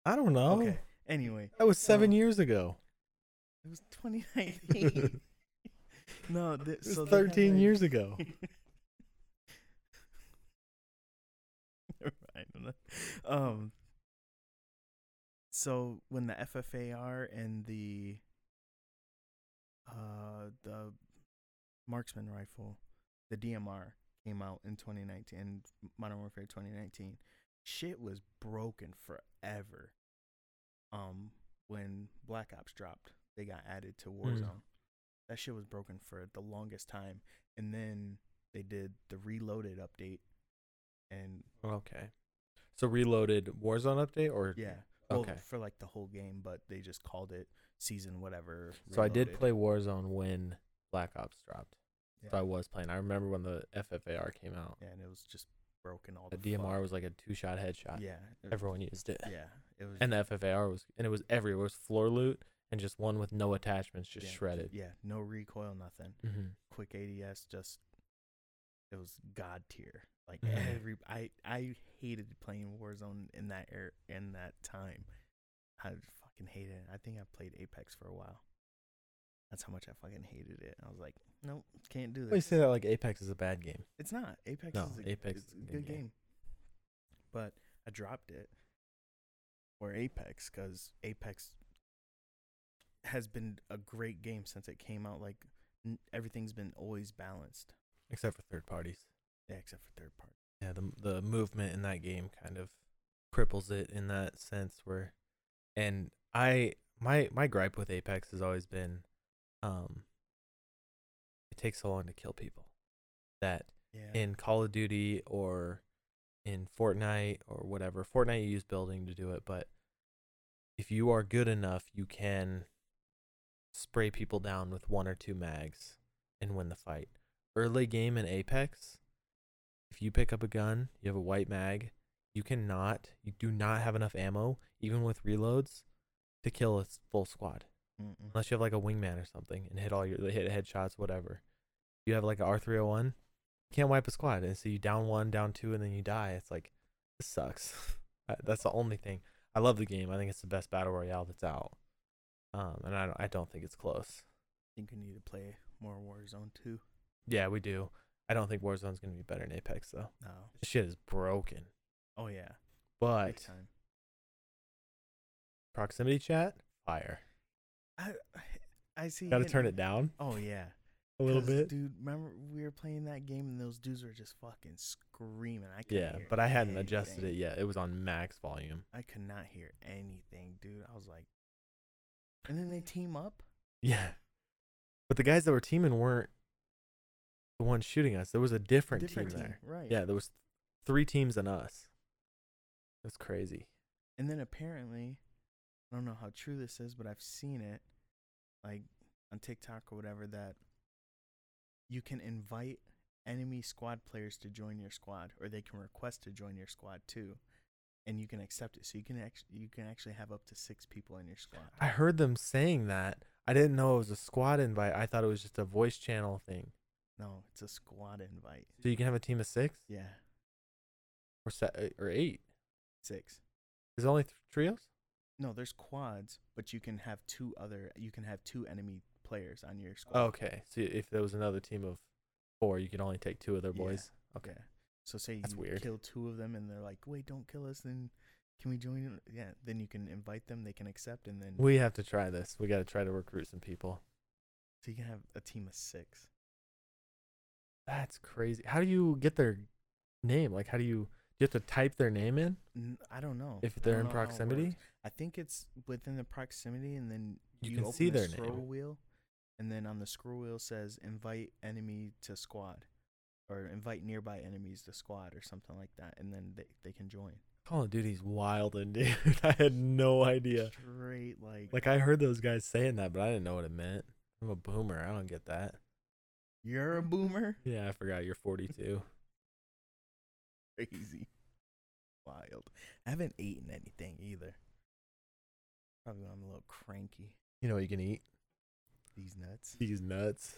A: I don't know.
B: Okay. Anyway,
A: That was seven
B: Oh.
A: years ago.
B: it was 2019. [laughs] no, th-
A: It was
B: so they had,
A: 13
B: like-
A: years ago. [laughs]
B: Know. Um. So when the FFAR and the uh the marksman rifle, the DMR came out in 2019, Modern Warfare 2019, shit was broken forever. Um, when Black Ops dropped, they got added to Warzone. That shit was broken for the longest time, and then they did the Reloaded update, and
A: Okay. So reloaded Warzone update or
B: yeah, well,
A: Okay.
B: for like the whole game, but they just called it season whatever.
A: So I did
B: Reloaded.
A: play Warzone when Black Ops dropped.
B: Yeah.
A: So I was playing. I remember when the FFAR came out.
B: Yeah, and it was just broken all
A: The
B: the
A: DMR
B: fuck.
A: was like a two-shot headshot.
B: Yeah, it-
A: Everyone used it.
B: Yeah, it was.
A: And the FFAR was and it was everywhere. It was floor loot and just one with no attachments, just
B: yeah,
A: shredded.
B: Yeah, no recoil, nothing.
A: Mm-hmm.
B: Quick ADS, just it was god tier. Like
A: Mhm.
B: every, I I hated playing Warzone in that air in that time. I fucking hated it. I think I played Apex for a while. That's how much I fucking hated it. I was like, nope, can't do this.
A: You
B: this.
A: say that like Apex is a bad game.
B: It's not. Apex
A: No,
B: is a,
A: Apex is
B: a good game. But I dropped it for Apex because Apex has been a great game since it came out. Like n- everything's been always balanced.
A: Except for third parties.
B: Yeah, except for third party.
A: Yeah, the the movement in that game kind of cripples it in that sense where and I my my gripe with Apex has always been um it takes so long to kill people. That
B: Yeah.
A: in Call of Duty or in Fortnite or whatever. Fortnite you use building to do it, but if you are good enough, you can spray people down with one or two mags and win the fight. Early game in Apex, if you pick up a gun, you have a white mag, you cannot, you do not have enough ammo, even with reloads, to kill a full squad
B: Mm-mm.
A: unless you have like a wingman or something and hit all your hit headshots, whatever. You have like a R three hundred one, you can't wipe a squad, and so you down one, down two, and then you die. It's like this sucks. [laughs] That's the only thing. I love the game. I think it's the best battle royale that's out. Um, and I don't, I don't think it's close.
B: I think we need to play more Warzone too.
A: Yeah, we do. I don't think Warzone's gonna be better than Apex though.
B: No.
A: This shit is broken.
B: Oh yeah.
A: But proximity chat, fire.
B: I I see.
A: Got to turn it down
B: Oh yeah.
A: a little bit.
B: dude. Remember we were playing that game and those dudes were just fucking screaming. I
A: Yeah, but I hadn't adjusted it yet. It was on max volume.
B: I could not hear anything, dude. I was like, and then they team up.
A: Yeah. But the guys that were teaming weren't the ones shooting us. There was a different,
B: Different
A: team
B: team,
A: there.
B: right?
A: Yeah, there was three teams than us. That's crazy.
B: And then apparently, I don't know how true this is, but I've seen it, like on TikTok or whatever, that you can invite enemy squad players to join your squad, or they can request to join your squad too, and you can accept it. So you can actually you can actually have up to six people in your squad.
A: I heard them saying that. I didn't know it was a squad invite. I thought it was just a voice channel thing.
B: No, it's a squad invite.
A: So you can have a team of six
B: Yeah,
A: or se- uh, or eight.
B: six.
A: Is it only th- trios?
B: No, there's quads, but you can have two other. You can have two enemy players on your squad.
A: Okay. So if there was another team of four, you could only take two of their
B: Yeah.
A: boys. Okay.
B: Yeah. So say
A: That's
B: you
A: weird.
B: kill two of them and they're like, "Wait, don't kill us." Then can we join? in?" Yeah. Then you can invite them. They can accept, and then
A: We have to try this. We got to try to recruit some people.
B: so you can have a team of six.
A: That's crazy. How do you get their name? Like, how do you? Do you have to type their name in
B: N- I don't know
A: if
B: I
A: they're
B: don't
A: in
B: know how it
A: proximity?
B: works. I think it's within the proximity, and then
A: You can
B: open
A: see
B: the
A: their
B: scroll
A: name.
B: wheel, and then on the scroll wheel says "invite enemy to squad," or "invite nearby enemies to squad," or something like that, and then they they can join.
A: Call of Duty's wild, [laughs] and dude, I had no idea.
B: Straight like
A: Like I heard those guys saying that, but I didn't know what it meant. I'm a boomer. I don't get that.
B: you're a boomer.
A: Yeah, I forgot you're 42. [laughs]
B: Crazy. Wild. I haven't eaten anything either. Probably I'm a little cranky.
A: You know what you can eat?
B: These nuts.
A: These nuts.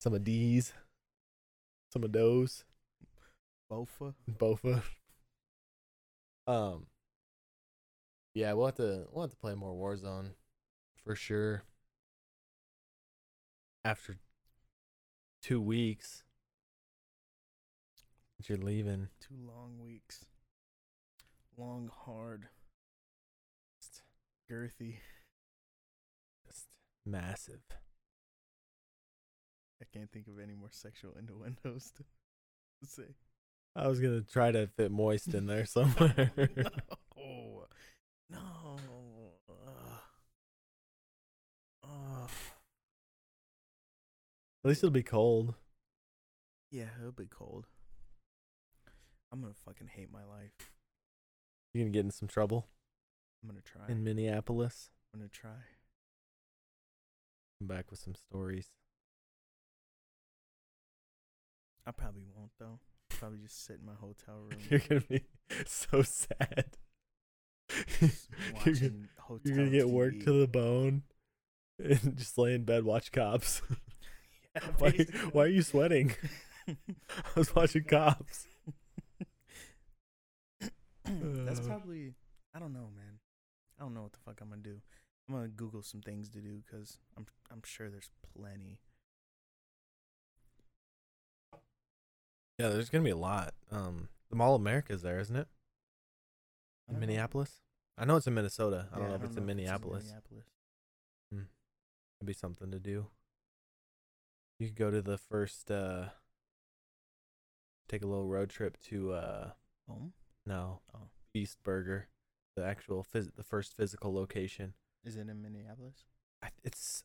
A: Some of these. Some of those.
B: Bofa.
A: Bofa. Um. Yeah, we'll have to we'll have to play more Warzone, for sure. After two weeks, that you're leaving.
B: Two long weeks. Long, hard,
A: Just,
B: girthy.
A: just massive.
B: I can't think of any more sexual innuendos to, to [laughs] say.
A: I was gonna try to fit moist in there [laughs] somewhere.
B: no. No.
A: At least it'll be cold.
B: Yeah, it'll be cold. I'm gonna fucking hate my life.
A: You're gonna get in some trouble
B: I'm gonna try.
A: in Minneapolis.
B: I'm gonna try.
A: Come back with some stories.
B: I probably won't though. Probably just sit in my hotel room. [laughs]
A: You're gonna be [laughs] so sad. [laughs] you're, gonna,
B: hotel
A: you're gonna get
B: TV.
A: worked to the bone and just lay in bed watch cops.
B: Yeah,
A: why, why are you sweating? I was watching cops. [coughs]
B: That's
A: Uh.
B: probably. I don't know, man. I don't know what the fuck I'm gonna do. I'm gonna Google some things to do because I'm I'm sure there's plenty.
A: Yeah, there's gonna be a lot. Um, the Mall of America's there, isn't it? In
B: don't know.
A: Minneapolis. I know it's in Minnesota. I don't
B: Yeah,
A: know if it's in Minneapolis.
B: Minneapolis.
A: It'd be something to do. You could go to the first. uh Take a little road trip to. uh
B: Home?
A: No.
B: Oh.
A: Beast Burger, the actual phys- the first physical location.
B: Is it in Minneapolis?
A: I, it's,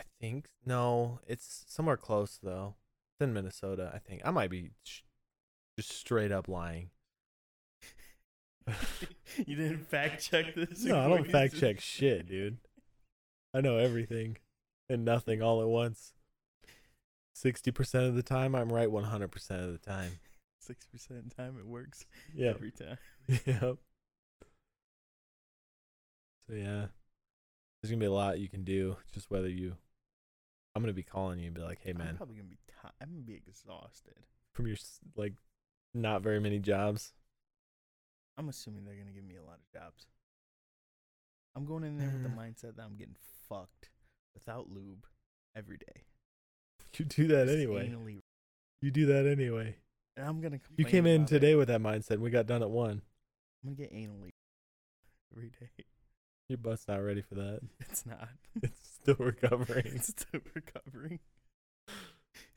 A: I think no, it's somewhere close though. In Minnesota, I think. I might be sh- just straight up lying. [laughs]
B: you didn't fact check this.
A: no, I don't fact check shit, dude. I know everything and nothing all at once. Sixty percent of the time, I'm right. One hundred percent of the time.
B: Six percent time it works
A: Yeah.
B: every time. [laughs]
A: yep. So yeah, there's gonna be a lot you can do. Just whether you, I'm gonna be calling you and be like, "Hey
B: I'm
A: man,
B: probably gonna be. I'm gonna be exhausted.
A: from your like, not very many jobs."
B: I'm assuming they're gonna give me a lot of jobs. I'm going in there with the
A: Mm.
B: mindset that I'm getting fucked without lube every day. [laughs]
A: You do that
B: Just
A: anyway.
B: anally-
A: You do that anyway.
B: and I'm gonna.
A: You came in
B: about it.
A: today with that mindset. and We got done at one.
B: I'm gonna get anally [laughs] every day.
A: Your butt's not ready for that. [laughs]
B: It's not.
A: It's still recovering.
B: it's still recovering.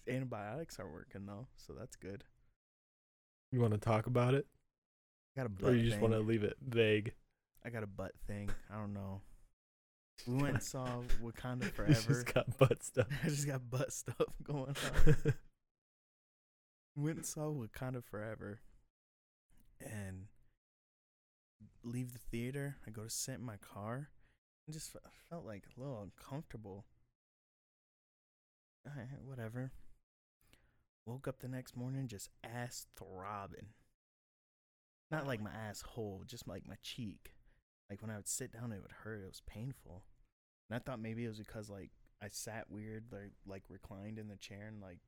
B: Antibiotics are working though, so that's good.
A: You want to talk about it,
B: I got a butt
A: or you just want to leave it vague?
B: I got a butt thing. I don't know. [laughs] We went and saw Wakanda [laughs]
A: You
B: Forever.
A: just got butt stuff. [laughs]
B: I just got butt stuff going on. went and saw Wakanda Forever and leave the theater. I go to sit in my car and just felt like a little uncomfortable. Whatever. Woke up the next morning just ass throbbing. Not like my asshole, just like my cheek. Like when I would sit down, it would hurt. It was painful. And I thought maybe it was because like I sat weird, like like reclined in the chair, and like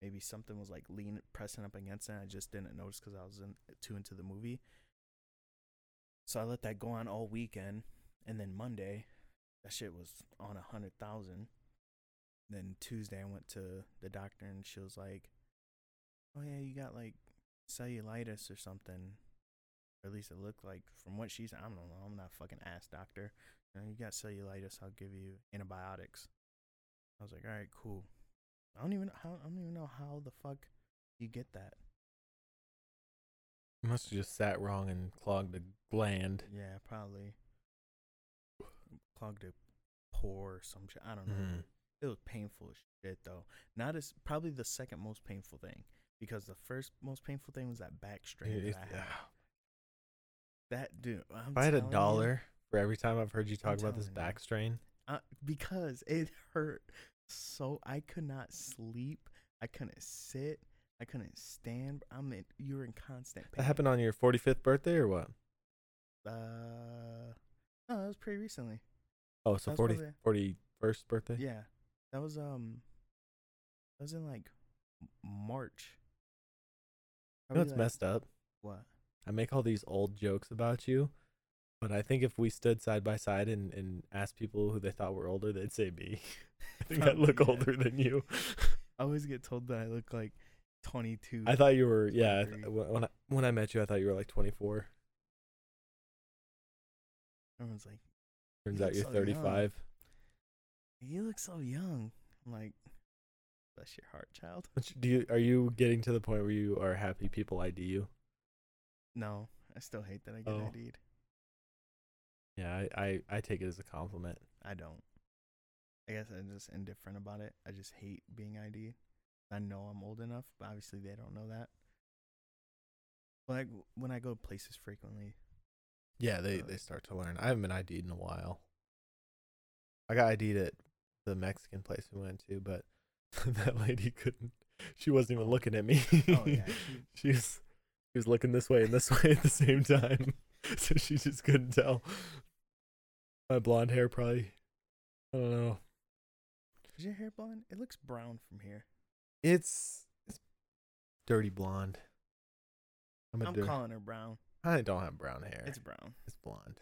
B: maybe something was like leaning, pressing up against it. I just didn't notice because I was in, too into the movie. So I let that go on all weekend, and then Monday, that shit was on a hundred thousand. Then Tuesday I went to the doctor and she was like, "Oh yeah, you got like cellulitis or something." Or at least it looked like from what she's. I don't know. I'm not a fucking ass doctor. You, know, you got cellulitis. I'll give you antibiotics. I was like, all right, cool. I don't even how I don't even know how the fuck you get that.
A: You must have just sat wrong and clogged the gland.
B: Yeah, probably clogged a pore or some shit. I don't know.
A: Mhm.
B: It was painful as shit though. Not as probably the second most painful thing because the first most painful thing was that back strain that I had.
A: ah,
B: That dude. I'm
A: If I had a
B: telling you,
A: dollar for every time I've heard you talk about this
B: telling you.
A: back strain,
B: uh, because it hurt so I could not sleep. I couldn't sit. I couldn't stand. I'm in. You were in constant pain.
A: that happened on your 45th birthday or what?
B: Uh, no, that was pretty recently.
A: Oh, so
B: That's
A: 40,
B: probably-
A: 41st birthday?
B: Yeah, that was um, that was in like March.
A: You know
B: Probably
A: what's
B: like-
A: messed up?
B: What?
A: I make all these old jokes about you, but I think if we stood side by side and, and asked people who they thought were older, they'd say me. I think I look
B: yeah.
A: older than you. [laughs]
B: I always get told that I look like 22.
A: I thought you were, yeah. Th- when when I, when I met you, I thought you were like 24.
B: Everyone's like,
A: Turns
B: You
A: out you're
B: so young.
A: 35.
B: "You look so young." I'm like, "Bless your heart, child."
A: Do you are you getting to the point where you are happy people ID you?
B: No, I still hate that I get
A: Oh.
B: ID'd.
A: Yeah, I, I, I take it as a compliment.
B: I don't. I guess I'm just indifferent about it. I just hate being ID'd. I know I'm old enough, but obviously they don't know that. When I g- when I go places frequently,
A: Yeah, they, they start to learn. I haven't been ID'd in a while. I got ID'd at the Mexican place we went to, but [laughs] that lady couldn't. She wasn't even looking at me.
B: oh yeah, [laughs] she-
A: she was she was looking this way and this [laughs] way at the same time, so she just couldn't tell. My blonde hair probably. I don't know.
B: is your hair blonde? It looks brown from here.
A: It's it's dirty blonde. I'm a
B: I'm
A: dir-
B: calling her brown.
A: I don't have brown hair.
B: It's brown,
A: it's blonde.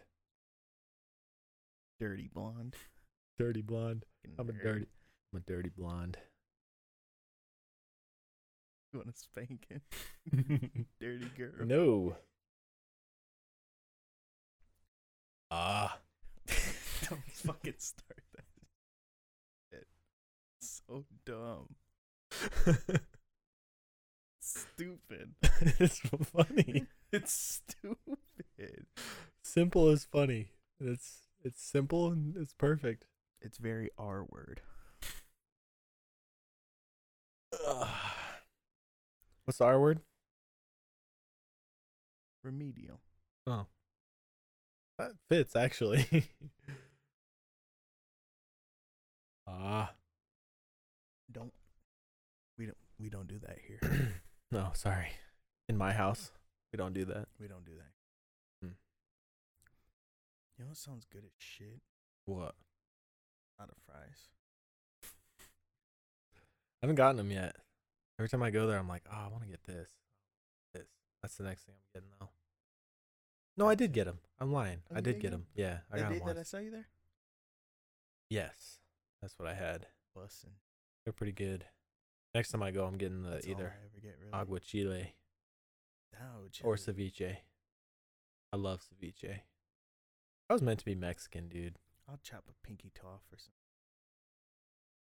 B: dirty blonde.
A: Dirty blonde. I'm a dirty. I'm a dirty blonde.
B: You want to spank it, dirty girl?
A: no. Ah. [laughs]
B: Don't [laughs] fucking start that. Shit. So dumb. Stupid. [laughs]
A: it's funny.
B: It's stupid.
A: Simple is funny. It's it's simple and it's perfect.
B: It's very R word.
A: What's the R word?
B: Remedial.
A: Oh. That fits actually. [laughs] ah.
B: Don't. We don't. We don't do that here. [clears throat]
A: no, sorry. In my house, we don't do that.
B: we don't do that.
A: Hmm.
B: You know what sounds good as shit?
A: What?
B: Asada fries.
A: I haven't gotten them yet. Every time I go there, I'm like, oh, I want to get this. This. That's the next thing I'm getting though. No, I did get them. I'm lying.
B: Oh,
A: I did get them. Yeah, I
B: That
A: got
B: day
A: them
B: that I
A: once.
B: saw you there.
A: Yes, that's what I had.
B: Bussin'.
A: They're pretty good. Next time I go, I'm getting the
B: That's
A: either
B: get really.
A: agua chile
B: Ouch.
A: or ceviche. I love ceviche. I was meant to be Mexican, dude.
B: I'll chop a pinky toe off or something.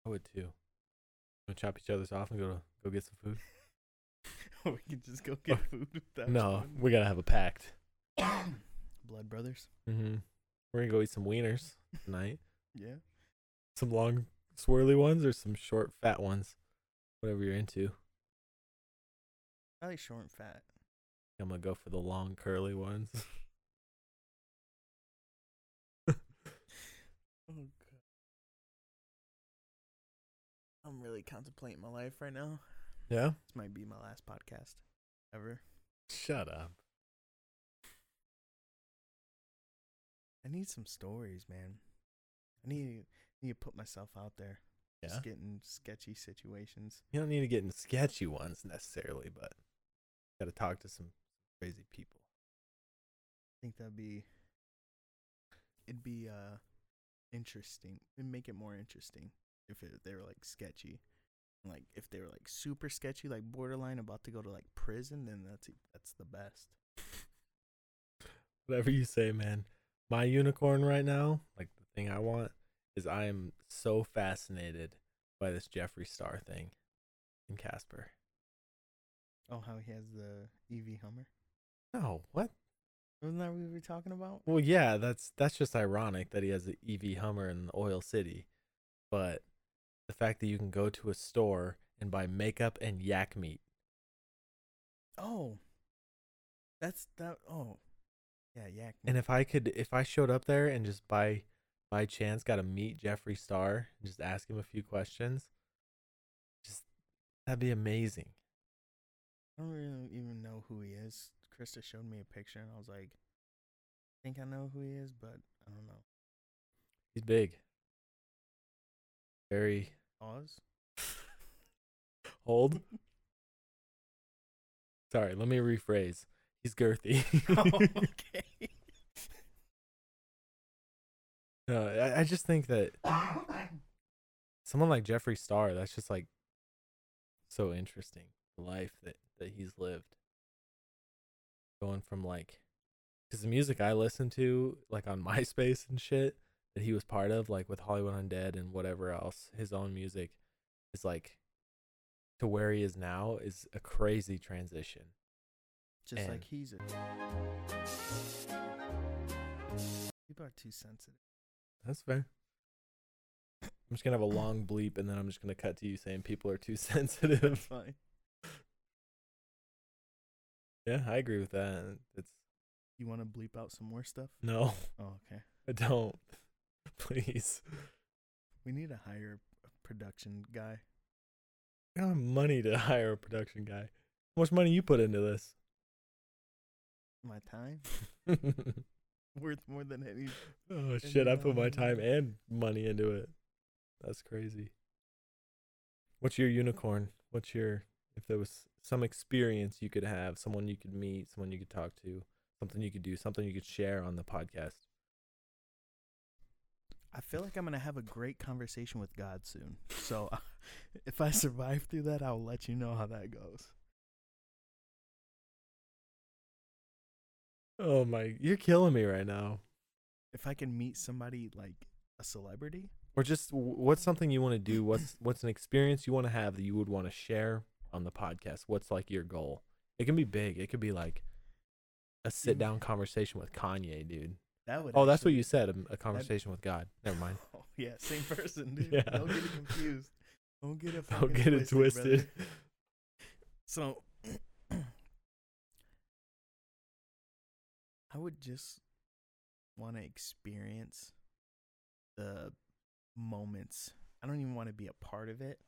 A: I would too. Wanna chop each other's off and go go get some food? [laughs]
B: we can just go get food without
A: no,
B: chopping.
A: we gotta have a pact. [coughs]
B: Blood brothers.
A: Mm-hmm. We're gonna go eat some wieners [laughs] tonight.
B: Yeah.
A: some long swirly ones or some short fat ones, whatever you're into.
B: I like short and fat.
A: I'm gonna go for the long curly ones. [laughs]
B: Oh I'm really contemplating my life right now.
A: yeah.
B: This might be my last podcast ever.
A: Shut up.
B: I need some stories, man. I need need to put myself out there.
A: Yeah.
B: Just get in sketchy situations.
A: You don't need to get in sketchy ones necessarily, but gotta talk to some crazy people.
B: I think that'd be it'd be uh interesting. It'd make it more interesting if it, they were like sketchy. Like if they were like super sketchy, like borderline about to go to like prison, then that's that's the best.
A: Whatever you say, man. My unicorn right now, like the thing I want, is I am so fascinated by this Jeffree Star thing in Casper.
B: Oh, how he has the EV Hummer.
A: No, what?
B: Wasn't that what we were talking about?
A: Well, yeah, that's that's just ironic that he has an EV Hummer in Oil City, but fact that you can go to a store and buy makeup and yak meat.
B: Oh, that's that. Oh, Yeah, yeah.
A: And if I could, if I showed up there and just by by chance got to meet Jeffree Star and just ask him a few questions, just that'd be amazing.
B: I don't really even know who he is. Krista showed me a picture, and I was like, I think I know who he is, but I don't know.
A: He's big. Very
B: Oz?
A: hold. Sorry, let me rephrase. He's girthy. [laughs] [laughs]
B: oh, okay.
A: no, I, I just think that someone like Jeffree Star, that's just like so interesting. The life that that he's lived, going from like, because the music I listen to, like on [laughs] MySpace and shit, that he was part of, like with Hollywood Undead and whatever else, his own music, is like to where he is now is a crazy transition.
B: Just
A: And-
B: like he's a. People are too sensitive.
A: That's fair. I'm just gonna have a long bleep and then I'm just gonna cut to you saying people are too [laughs] sensitive.
B: Fine.
A: yeah, I agree with that. It's
B: You want to bleep out some more stuff?
A: no,
B: Oh, okay.
A: I don't. [laughs] Please.
B: We need to hire a production guy.
A: I don't have money to [laughs] hire a production guy. How much money you put into this?
B: My time [laughs] worth more than any.
A: oh shit, I put my time and money into it. That's crazy. What's your unicorn? What's your if there was some experience you could have, someone you could meet, someone you could talk to, something you could do, something you could share on the podcast?
B: I feel like I'm gonna have a great conversation with God soon. So, [laughs] if I survive through that, I'll let you know how that goes.
A: Oh my, you're killing me right now.
B: If I can meet somebody like a celebrity,
A: Or just what's something you want to do? What's what's an experience you want to have that you would want to share on the podcast? What's like your goal? It can be big. It could be like a sit mm. down conversation with Kanye, dude.
B: That would.
A: Oh, that's what you said. Um, a, a conversation with God. Never mind. [laughs]
B: Oh, yeah, same person, dude.
A: Yeah.
B: Don't get it confused. Don't get it. [laughs]
A: Don't get it twisted.
B: brother. [laughs] So, [clears throat] I would just want to experience the moments. I don't even want to be a part of it.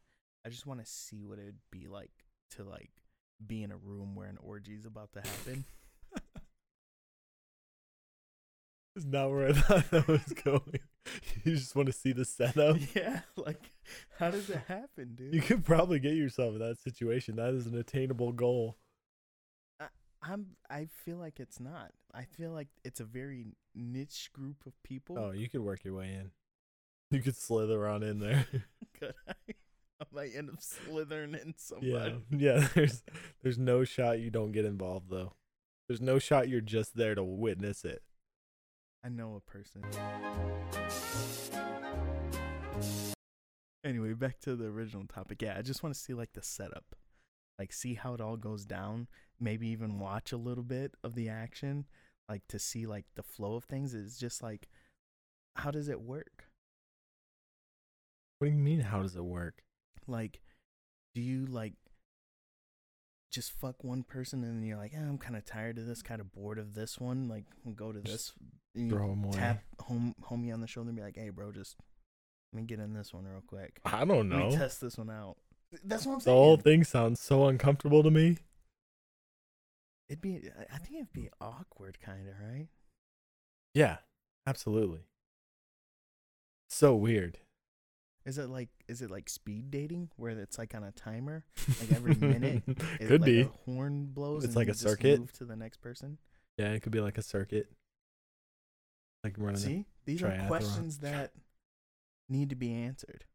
B: I just want to see what it would be like to like be in a room where an orgy is about to happen.
A: It's not where I [laughs] thought that was going. You just want to see the setup. [laughs]
B: yeah, like how does it happen, dude?
A: You could probably get yourself in that situation. That is an attainable goal.
B: I'm I feel like it's not. I feel like it's a very niche group of people.
A: Oh, you could work your way in. You could slither on in there. [laughs]
B: Could I? I might end up slithering in
A: yeah, yeah. There's there's no shot you don't get involved though. There's no shot you're just there to witness it.
B: I know a person. Anyway, back to the original topic. Yeah, I just want to see like the setup. Like see how it all goes down, maybe even watch a little bit of the action, like to see like the flow of things. It's just like how does it work?
A: What do you mean? How does it work?
B: Like, do you like just fuck one person and then you're like, eh, I'm kind of tired of this, kind of bored of this one. Like, go to this. You
A: Throw away.
B: tap home homie on the shoulder and be like, hey, bro, just let me get in this one real quick.
A: I don't
B: Let
A: know.
B: me test this one out. That's what I'm saying.
A: The whole thing sounds so uncomfortable to me.
B: It'd be, I- think it'd be awkward, kind of, right?
A: Yeah, absolutely. So weird.
B: Is it like, is it like speed dating where it's like on a timer? Like every minute, [laughs] It,
A: could
B: like
A: be.
B: A horn blows.
A: It's
B: and
A: like
B: you
A: a circuit.
B: Move to the next person.
A: Yeah, it could be like a circuit. Like running.
B: See, these are questions that need to be answered.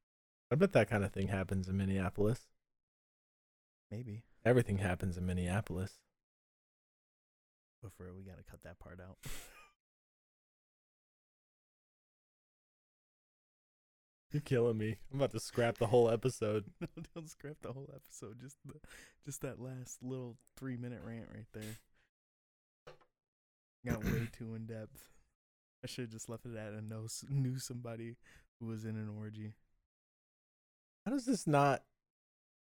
A: I bet that kind of thing happens in Minneapolis.
B: Maybe,
A: Everything happens in Minneapolis.
B: but for we gotta cut that part out. [laughs]
A: You're killing me. I'm about to scrap the whole episode. [laughs]
B: no, don't scrap the whole episode. Just the, just that last little three minute rant right there. Got way [clears throat] too in depth. I should have just left it at a know knew somebody who was in an orgy.
A: How does this not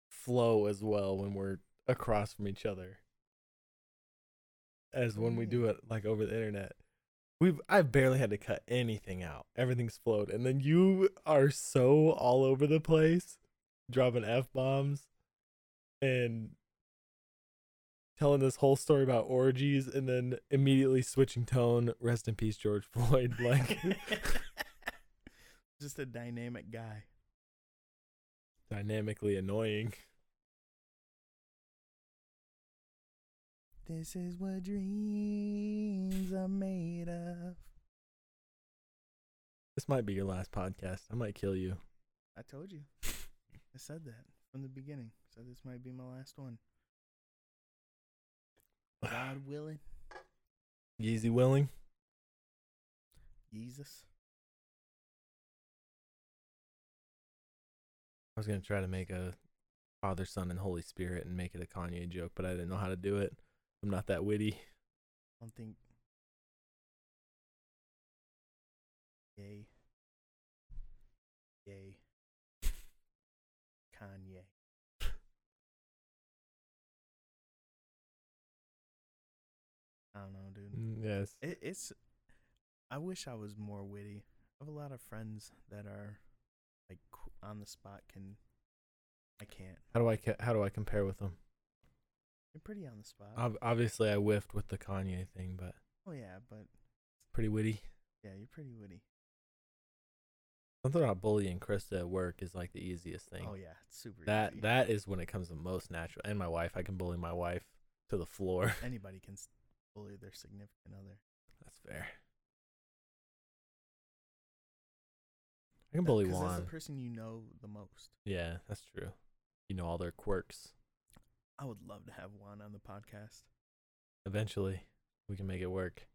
A: flow as well when we're across from each other? as when we
B: Mm.
A: do it like over the internet. We've I've barely had to cut anything out. Everything's flowed, and then you are so all over the place, dropping f bombs, and telling this whole story about orgies, and then immediately switching tone. Rest in peace, George [laughs] Floyd. Like [laughs]
B: Just a dynamic guy.
A: dynamically annoying.
B: This is what dreams are made of.
A: This might be your last podcast. I might kill you.
B: I told you. I said that from the beginning. So this might be my last one. God willing.
A: Yeezy willing.
B: Jesus.
A: I was gonna try to make a Father, Son, and Holy Spirit and make it a Kanye joke, but I didn't know how to do it. I'm not that witty.
B: I don't think. Yay. Yay.
A: Yes.
B: It, it's. I wish I was more witty. I have a lot of friends that are, like, on the spot. Can. I can't.
A: How do I ca- how do I compare with them?
B: You're pretty on the spot.
A: Ob- obviously, I whiffed with the Kanye thing, but
B: oh yeah, but
A: pretty witty.
B: yeah, you're pretty witty.
A: Something about bullying Krista at work is like the easiest thing.
B: Oh yeah, it's super.
A: that
B: easy.
A: that is when it comes the most natural. And my wife, I can bully my wife to the floor.
B: anybody can bully their significant other.
A: That's fair. I can bully
B: Because that's the person you know the most.
A: yeah, that's true. You know all their quirks.
B: I would love to have Juan on the podcast.
A: Eventually, we can make it work.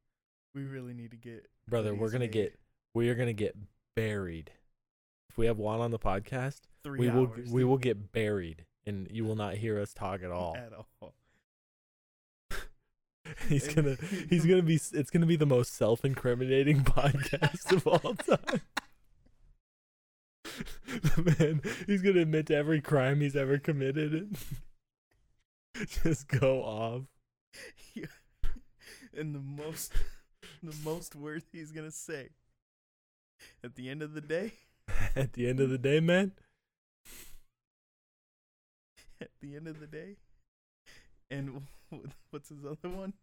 B: We really need to get
A: brother we're gonna
B: made.
A: get we are gonna get buried if we have Juan on the podcast
B: three
A: we will
B: hours.
A: we
B: dude,
A: will get buried and you will not hear us talk at all [laughs]
B: at all. [laughs]
A: he's gonna he's gonna be it's gonna be the most self-incriminating [laughs] podcast of all time. [laughs] Man he's gonna admit to every crime he's ever committed and just go off.
B: And the most the most words he's gonna say. At the end of the day,
A: at the end of the day man?
B: At the end of the day, and [laughs] what's his other one?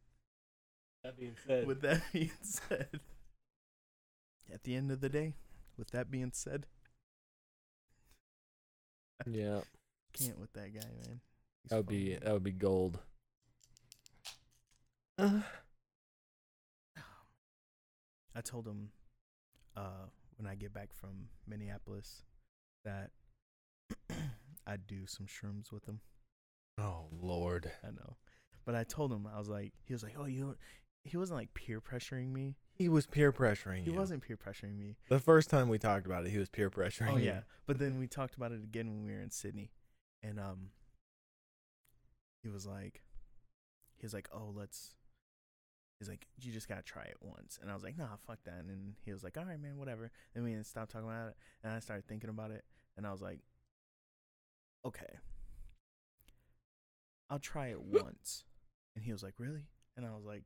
A: that being said
B: With that [laughs] being said, at the end of the day, with that being said,
A: yeah [laughs]
B: can't with that guy, man. He's
A: that would be
B: funny.
A: that would be gold uh, [sighs]
B: I told him uh, when I get back from Minneapolis that [clears throat] I'd do some shrooms with him.
A: oh lord
B: I know, but I told him I was like, he was like, oh, you. He wasn't like peer pressuring me.
A: He was peer pressuring
B: He
A: you.
B: wasn't peer pressuring me.
A: The first time we talked about it, he was peer pressuring
B: Oh
A: you.
B: yeah, but then we talked about it again when we were in Sydney, and um, he was like, he was like, oh, let's. He's like, you just gotta try it once, and I was like, nah, fuck that. And then he was like, all right, man, whatever. Then we stopped talking about it, and I started thinking about it, and I was like, okay, I'll try it [laughs] once. And he was like, really? And I was like,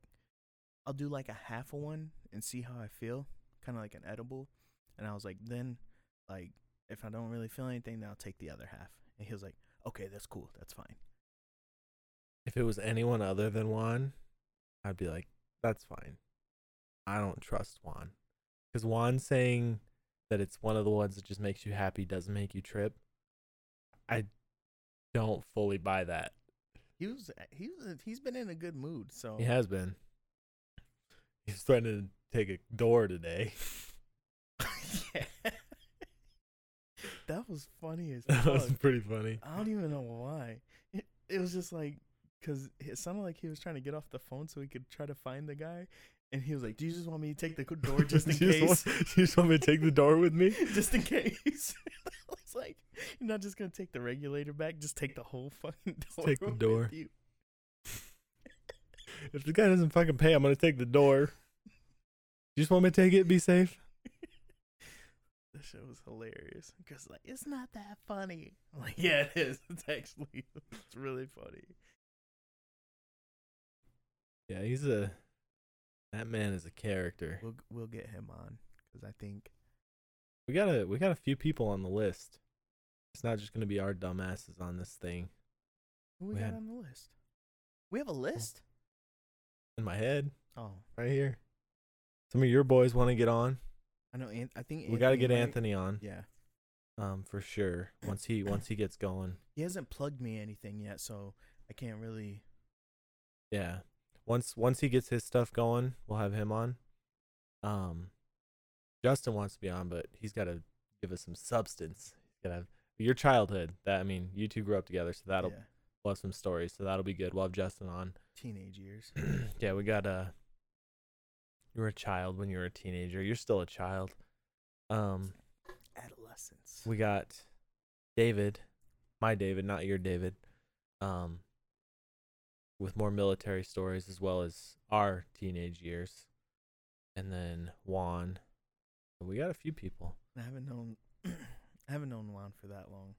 B: I'll do like a half of one and see how I feel, kind of like an edible. And I was like, then, like, if I don't really feel anything, then I'll take the other half. And he was like, okay, that's cool, that's fine.
A: If it was anyone other than Juan, I'd be like, that's fine. I don't trust Juan. Because Juan saying that it's one of the ones that just makes you happy doesn't make you trip. I don't fully buy that.
B: He was, he was, he's been in a good mood. So
A: He has been. He's threatening to take a door today. [laughs]
B: yeah. that was funny as [laughs]
A: that was pretty funny.
B: I don't even know why. It, it was just like, cause it sounded like he was trying to get off the phone so he could try to find the guy. And he was like, "Do you just want me to take the door just [laughs] in
A: you
B: case?
A: Just want, you just want me to take the door with me?
B: just in case." I was like, "You're not just gonna take the regulator back. Just take the whole fucking door.
A: take the [laughs]
B: with
A: door.
B: You. [laughs]
A: If the guy doesn't fucking pay, I'm gonna take the door. You just want me to take it? Be safe. [laughs]
B: That shit was hilarious. Cause like, it's not that funny. I'm like, yeah, it is. It's actually, it's really funny.
A: Yeah, he's a that man is a character.
B: We'll we'll get him on because I think
A: We got a we got a few people on the list. It's not just gonna be our dumbasses on this thing.
B: who we
A: We
B: got
A: had-
B: on the list. We have a list.
A: In my head,
B: Oh,
A: right here. Some of your boys want to get on.
B: I know. An- I think
A: we got to get
B: might-
A: Anthony on,
B: Yeah,
A: um, for sure. Once he once he gets going, [clears throat]
B: he hasn't plugged me anything yet, so I can't really.
A: yeah. Once once he gets his stuff going, we'll have him on. Um, Justin wants to be on, but he's got to give us some substance. He's got to your childhood. That I mean, you two grew up together, so that'll
B: yeah,
A: we'll have some stories. So that'll be good. We'll have Justin on.
B: teenage years. [clears throat]
A: yeah, we got uh you were a child when you were a teenager. You're still a child. Um
B: Adolescence.
A: we got David, my David, not your David. Um with more military stories as well as our teenage years. And then Juan. We got a few people.
B: I haven't known [clears throat] I haven't known Juan for that long.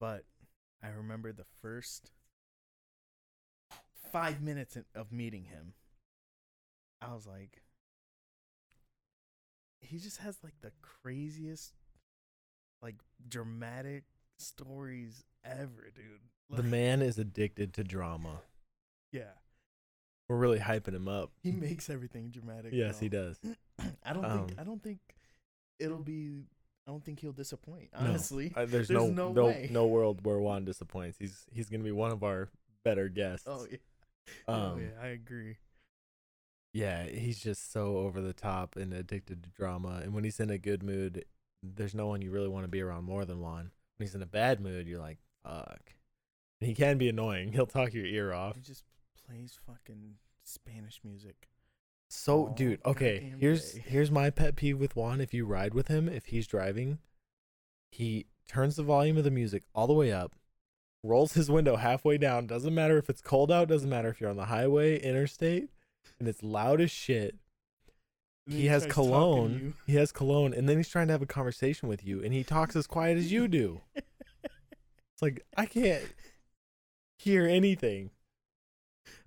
B: But I remember the first five minutes of meeting him. I was like he just has like the craziest like dramatic stories ever, dude.
A: The man is addicted to drama.
B: Yeah.
A: We're really hyping him up.
B: He makes everything dramatic.
A: Yes, he does. [clears throat]
B: I don't
A: Um,
B: think I don't think it'll be I don't think he'll disappoint,
A: No.
B: honestly.
A: Uh, there's,
B: There's
A: no
B: no
A: no no world where Juan disappoints. He's he's gonna be one of our better guests.
B: Oh yeah. [laughs]
A: Um,
B: oh yeah, I agree.
A: yeah, he's just so over the top and addicted to drama. And when he's in a good mood, there's no one you really want to be around more than Juan. When he's in a bad mood, you're like, fuck. And he can be annoying. He'll talk your ear off.
B: He just plays fucking Spanish music.
A: So, dude, okay, here's
B: day. [laughs]
A: here's my pet peeve with Juan. If you ride with him, if he's driving, he turns the volume of the music all the way up, rolls his window halfway down. Doesn't matter if it's cold out. Doesn't matter if you're on the highway, interstate, and it's loud as shit.
B: Then
A: He has
B: tries talking to
A: cologne. He has cologne, and then he's trying to have a conversation with you, and he talks as quiet as you do. [laughs] It's like I can't hear anything.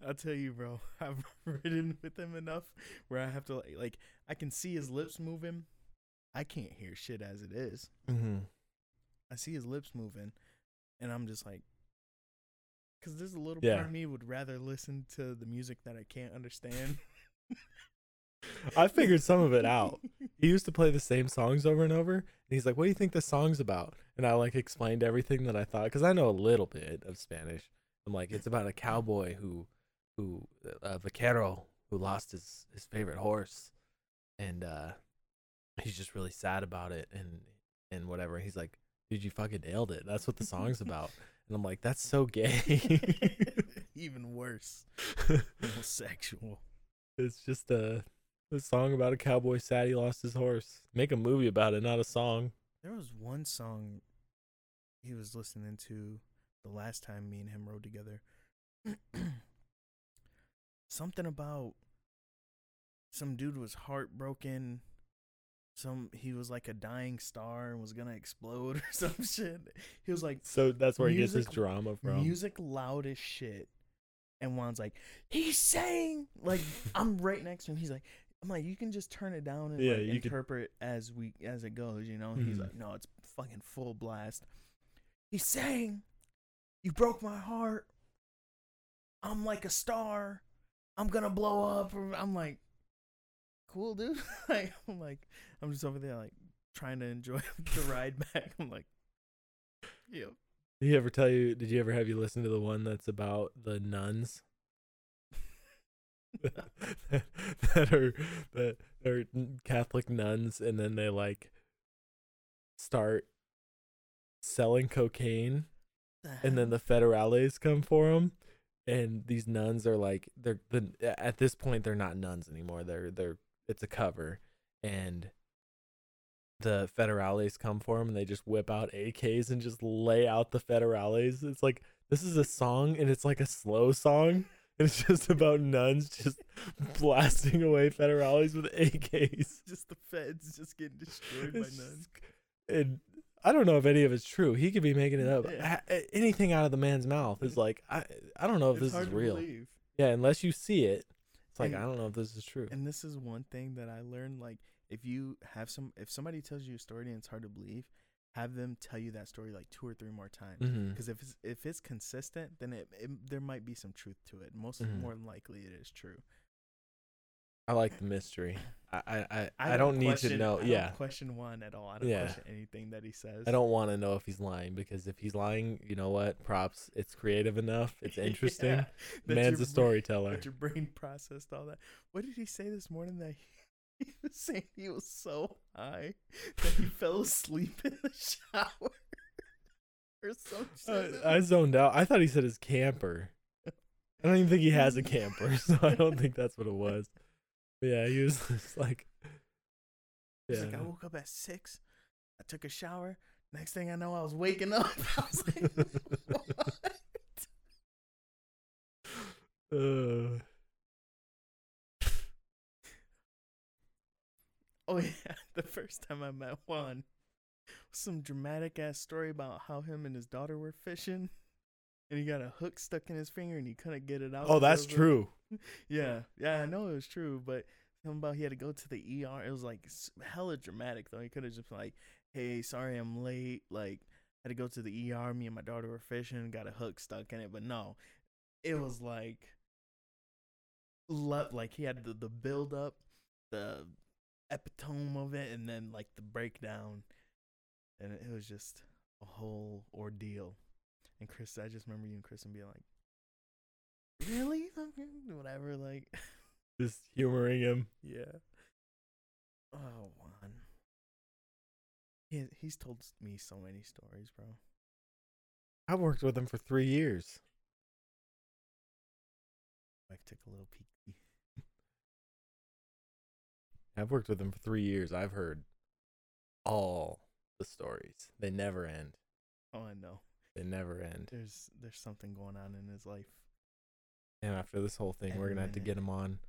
B: I'll tell you, bro. [laughs] I've ridden with him enough where I have to like, like I can see his lips moving. I can't hear shit as it is.
A: Mm-hmm.
B: I see his lips moving, and I'm just like, because there's a little
A: Yeah.
B: part of me would rather listen to the music that I can't understand. [laughs]
A: I figured some of it out. He used to play the same songs over and over, and he's like, "What do you think the song's about?" And I like explained everything that I thought because I know a little bit of Spanish. I'm like, it's about a cowboy who, who, a vaquero who lost his his favorite horse, and uh, he's just really sad about it and and whatever. He's like, "Dude, you fucking nailed it. That's what the song's about." [laughs] And I'm like, "That's so gay." [laughs]
B: Even worse, [laughs] sexual.
A: it's just a, a song about a cowboy sad he lost his horse. Make a movie about it, not a song.
B: There was one song he was listening to the last time me and him rode together. [clears throat] Something about some dude was heartbroken. Some he was like a dying star and was gonna explode [laughs] or some shit. He was like
A: So that's where he gets his drama from.
B: music loud as shit. And Juan's like, he's saying like I'm right next to him. He's like, I'm like, you can just turn it down and
A: Yeah,
B: like, interpret as we as it goes, you know. He's
A: Mhm.
B: like, no, it's fucking full blast. He's saying, you broke my heart. I'm like a star. I'm gonna blow up. I'm like, cool, dude. [laughs] like, I'm like, I'm just over there like trying to enjoy [laughs] the ride back. I'm like, yep.
A: Did he ever tell you? Did you ever have you listen to the one that's about the nuns [laughs] that are that are Catholic nuns, and then they like start selling cocaine, and then the federales come for them, and these nuns are like they're the at this point they're not nuns anymore. They're they're it's a cover, and the federales come for them and they just whip out AKs and just lay out the federales. It's like this is a song and it's like a slow song. [laughs] And it's just about nuns just [laughs] blasting away federales with AKs.
B: just the feds just getting destroyed by nuns.
A: And I don't know if any of it's true. He could be making it up.
B: Yeah.
A: Anything out of the man's mouth is like I I don't know if
B: It's
A: this is real.
B: believe.
A: Yeah, unless you see it, it's like
B: And-
A: I don't know if this is true.
B: And this is one thing that I learned. Like, if you have some, if somebody tells you a story and it's hard to believe, have them tell you that story like two or three more times. Because if it's if it's consistent, then it, it there might be some truth to it. Most
A: Mhm.
B: more than likely, it is true.
A: I like the mystery. [laughs] I I I, I,
B: don't
A: don't, need to know.
B: I
A: yeah,
B: question one at all. I don't
A: Yeah.
B: question anything that he says.
A: I don't want to know if he's lying because if he's lying, you know what? Props. It's creative enough. It's [laughs] interesting.
B: Yeah,
A: Man's a storyteller.
B: That your brain processed all that. What did he say this morning? That he, [laughs] he was saying he was so high that he fell asleep in the shower or some
A: Uh. I zoned out. I thought he said his camper. I don't even think he has a camper, so I don't think that's what it was. Yeah, he was [laughs] just like,
B: He's
A: yeah.
B: like, I woke up at six. I took a shower. Next thing I know, I was waking up. [laughs] I was like, what? [laughs]
A: Uh,
B: Oh yeah, the first time I met Juan, some dramatic ass story about how him and his daughter were fishing, and he got a hook stuck in his finger and he couldn't get it out.
A: Oh, that's true. [laughs]
B: Yeah, yeah, I know it was true, but something about he had to go to the ER. It was like hella dramatic though. He could have just been like, "Hey, sorry I'm late. Like, had to go to the ER. Me and my daughter were fishing, got a hook stuck in it." But no, it was like, lo- like he had the the build up, the epitome of it, and then like the breakdown, and it was just a whole ordeal. And Chris, I just remember you and Chris Kristen being like, "Really? [laughs] Whatever." Like, [laughs]
A: Just humoring him.
B: yeah. Oh, Juan. He he's told me so many stories, bro.
A: I've worked with him for three years.
B: Wife took a little peek.
A: I've worked with him for three years. I've heard all the stories. They never end.
B: Oh, I know.
A: They never end.
B: There's there's something going on in his life.
A: And after this whole thing, we're gonna have to get him on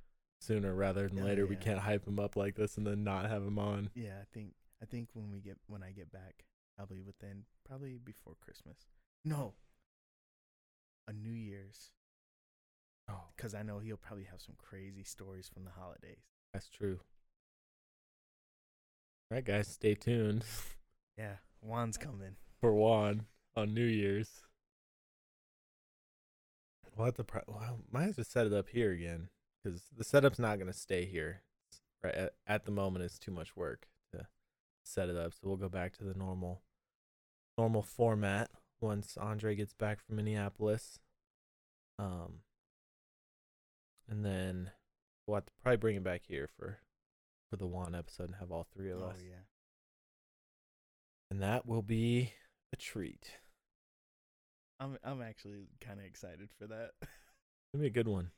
A: sooner rather than
B: Oh,
A: later. We can't hype him up like this and then not have him on.
B: Yeah, I think I think when we get when I get back, probably within probably before Christmas. No. A New Year's,
A: Oh,
B: because I know he'll probably have some crazy stories from the holidays.
A: that's true. All right, guys, stay tuned [laughs]
B: Yeah, Juan's coming.
A: for Juan on New Year's. We'll have to. Pro- well, might have to set it up here again because the setup's not gonna stay here. Right at, at the moment, it's too much work to set it up. So we'll go back to the normal, normal format once Andre gets back from Minneapolis. Um, and then we'll have to probably bring it back here for for the Juan episode and have all three of us.
B: Oh
A: us,
B: yeah.
A: and that will be a treat.
B: I'm I'm actually kind of excited for that.
A: It'll be a good one.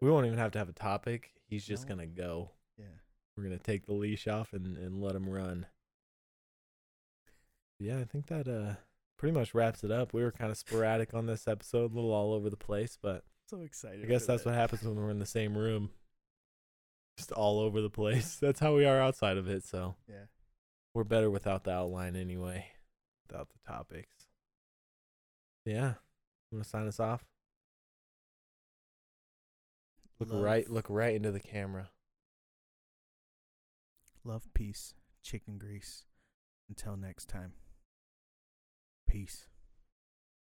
A: We won't even have to have a topic. He's just
B: No.
A: gonna go.
B: yeah.
A: We're gonna take the leash off and, and let him run. Yeah, I think that uh pretty much wraps it up. We were kind of sporadic on this episode, a little all over the place, but
B: So excited.
A: I guess that's
B: that.
A: what happens when we're in the same room. Just all over the place. That's how we are outside of it, so
B: Yeah.
A: we're better without the outline anyway. Without the topics. Yeah. You wanna sign us off? Look
B: Love-
A: right look right into the camera.
B: Love, peace, chicken grease. Until next time. Peace.